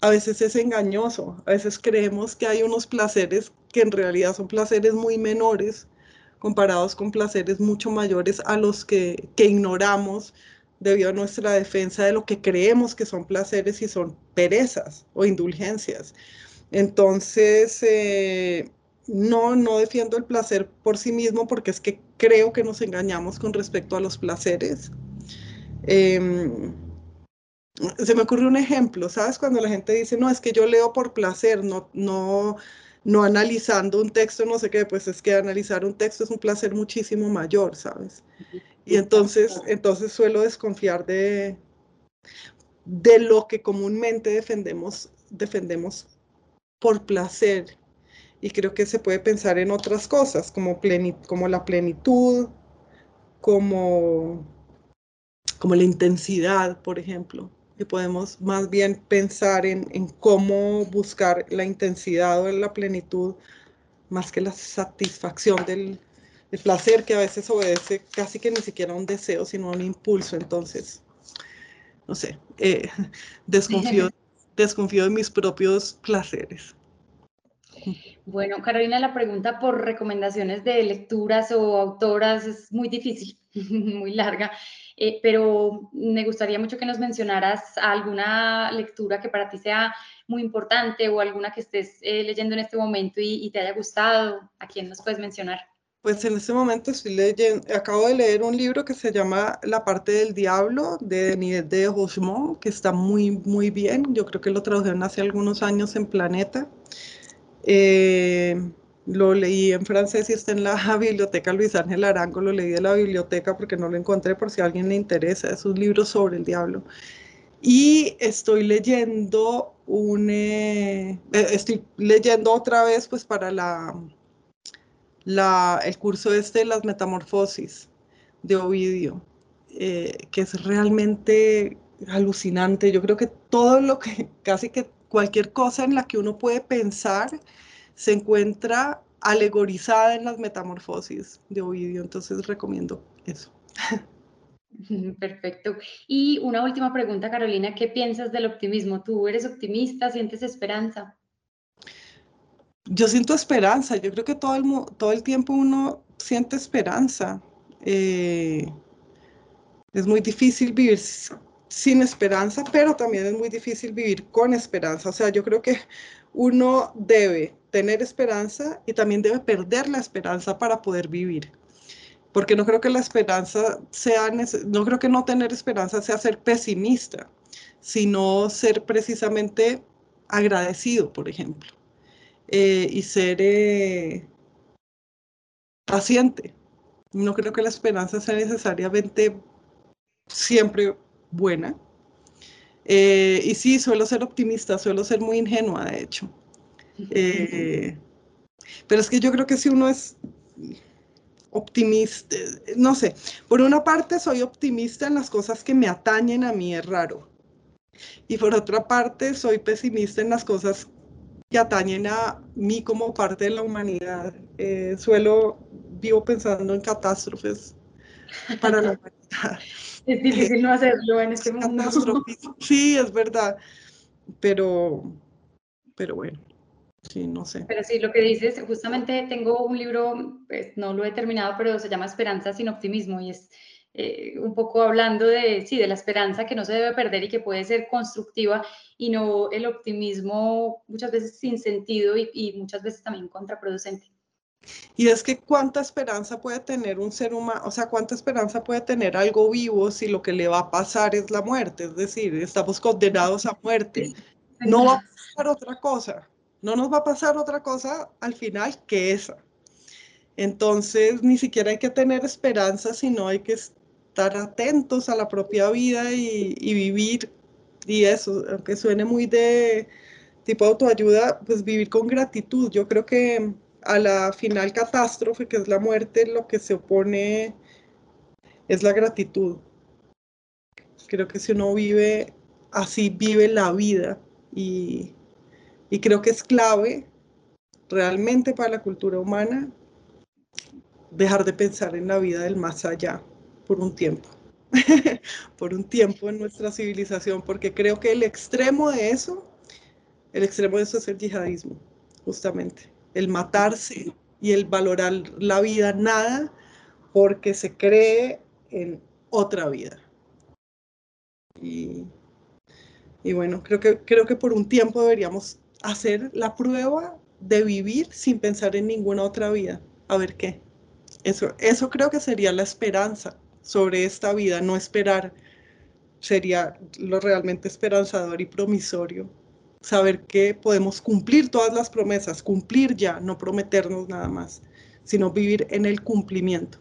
a veces es engañoso. A veces creemos que hay unos placeres que en realidad son placeres muy menores comparados con placeres mucho mayores a los que, ignoramos debido a nuestra defensa de lo que creemos que son placeres y son perezas o indulgencias. Entonces, eh, no, no defiendo el placer por sí mismo porque es que creo que nos engañamos con respecto a los placeres. Em, se me ocurre un ejemplo, ¿sabes? Cuando la gente dice, no, es que yo leo por placer, no, no, no analizando un texto, no sé qué, pues es que analizar un texto es un placer muchísimo mayor, ¿sabes? Y entonces, entonces suelo desconfiar de, de lo que comúnmente defendemos, defendemos por placer. Y creo que se puede pensar en otras cosas, como, como la plenitud, como, como la intensidad, por ejemplo y podemos más bien pensar en, cómo buscar la intensidad o la plenitud más que la satisfacción del, placer que a veces obedece casi que ni siquiera a un deseo, sino a un impulso. Entonces, no sé, eh, desconfío, desconfío de mis propios placeres. Bueno, Carolina, la pregunta por recomendaciones de lecturas o autoras es muy difícil, muy larga. Eh, pero me gustaría mucho que nos mencionaras alguna lectura que para ti sea muy importante o alguna que estés eh, leyendo en este momento y, te haya gustado. ¿A quién nos puedes mencionar? Pues en este momento estoy leyendo, acabo de leer un libro que se llama La parte del diablo de Denis de Rochemont, que está muy, muy bien. Yo creo que lo tradujeron hace algunos años en Planeta. Eh, lo leí en francés y está en la biblioteca Luis Ángel Arango, lo leí de la biblioteca porque no lo encontré por si a alguien le interesa, es un libro sobre el diablo. Y estoy leyendo un, eh, eh, estoy leyendo otra vez pues para la, la, el curso este las metamorfosis de Ovidio, eh, que es realmente alucinante. Yo creo que todo lo que, casi que cualquier cosa en la que uno puede pensar, se encuentra alegorizada en las metamorfosis de Ovidio, entonces recomiendo eso. Perfecto. Y una última pregunta, Carolina, ¿qué piensas del optimismo? ¿Tú eres optimista? ¿Sientes esperanza? Yo siento esperanza, yo creo que todo el, todo el tiempo uno siente esperanza. Eh, es muy difícil vivir sin esperanza, pero también es muy difícil vivir con esperanza. O sea, yo creo que uno debe tener esperanza y también debe perder la esperanza para poder vivir. Porque no creo que la esperanza sea, no creo que no tener esperanza sea ser pesimista, sino ser precisamente agradecido, por ejemplo, eh, y ser eh, paciente. No creo que la esperanza sea necesariamente siempre buena. Eh, y sí, suelo ser optimista, suelo ser muy ingenua, de hecho. Eh, pero es que yo creo que si uno es optimista, no sé, por una parte soy optimista en las cosas que me atañen a mí, es raro. Y por otra parte soy pesimista en las cosas que atañen a mí como parte de la humanidad. Eh, suelo, vivo pensando en catástrofes para la humanidad. Es difícil no hacerlo en este mundo. Sí, es verdad. Pero, pero bueno. Sí, no sé. Pero sí, lo que dices, justamente tengo un libro, pues no lo he terminado, pero se llama Esperanza sin optimismo y es eh, un poco hablando de, sí, de la esperanza que no se debe perder y que puede ser constructiva y no el optimismo muchas veces sin sentido y, y muchas veces también contraproducente. Y es que cuánta esperanza puede tener un ser humano, o sea, cuánta esperanza puede tener algo vivo si lo que le va a pasar es la muerte, es decir, estamos condenados a muerte. No va a pasar otra cosa no nos va a pasar otra cosa al final que esa. Entonces, ni siquiera hay que tener esperanza, sino hay que estar atentos a la propia vida y, vivir. Y eso, aunque suene muy de tipo autoayuda, pues vivir con gratitud. Yo creo que a la final catástrofe, que es la muerte, lo que se opone es la gratitud. Creo que si uno vive así, vive la vida y, y creo que es clave realmente para la cultura humana dejar de pensar en la vida del más allá por un tiempo, por un tiempo en nuestra civilización, porque creo que el extremo de eso, el extremo de eso es el yihadismo, justamente, el matarse y el valorar la vida nada porque se cree en otra vida. Y, y bueno, creo que, creo que por un tiempo deberíamos hacer la prueba de vivir sin pensar en ninguna otra vida. A ver qué. Eso, eso creo que sería la esperanza sobre esta vida, no esperar. Sería lo realmente esperanzador y promisorio. Saber que podemos cumplir todas las promesas, cumplir ya, no prometernos nada más, sino vivir en el cumplimiento.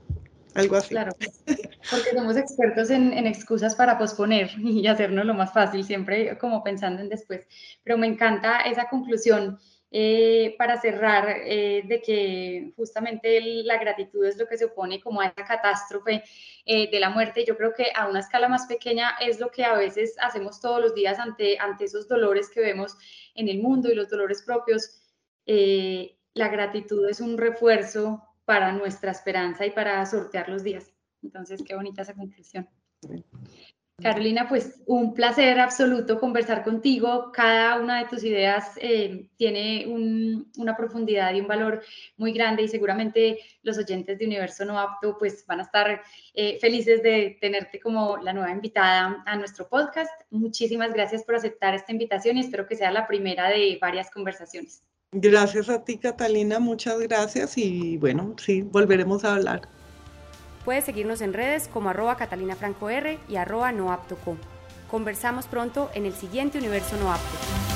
Algo así. Claro, porque somos expertos en, excusas para posponer y hacernos lo más fácil, siempre como pensando en después. Pero me encanta esa conclusión eh, para cerrar eh, de que justamente la gratitud es lo que se opone como a esa catástrofe eh, de la muerte. Yo creo que a una escala más pequeña es lo que a veces hacemos todos los días ante, ante esos dolores que vemos en el mundo y los dolores propios. la gratitud es un refuerzo para nuestra esperanza y para sortear los días. Entonces, qué bonita esa conclusión. Carolina, pues un placer absoluto conversar contigo. Cada una de tus ideas eh, tiene una profundidad y un valor muy grande y seguramente los oyentes de Universo No Apto pues van a estar eh, felices de tenerte como la nueva invitada a nuestro podcast. Muchísimas gracias por aceptar esta invitación y espero que sea la primera de varias conversaciones. Gracias a ti, Catalina, muchas gracias y bueno, sí, volveremos a hablar. Puedes seguirnos en redes como arroba catalinafrancoR y arroba noaptoco. Conversamos pronto en el siguiente Universo No Apto.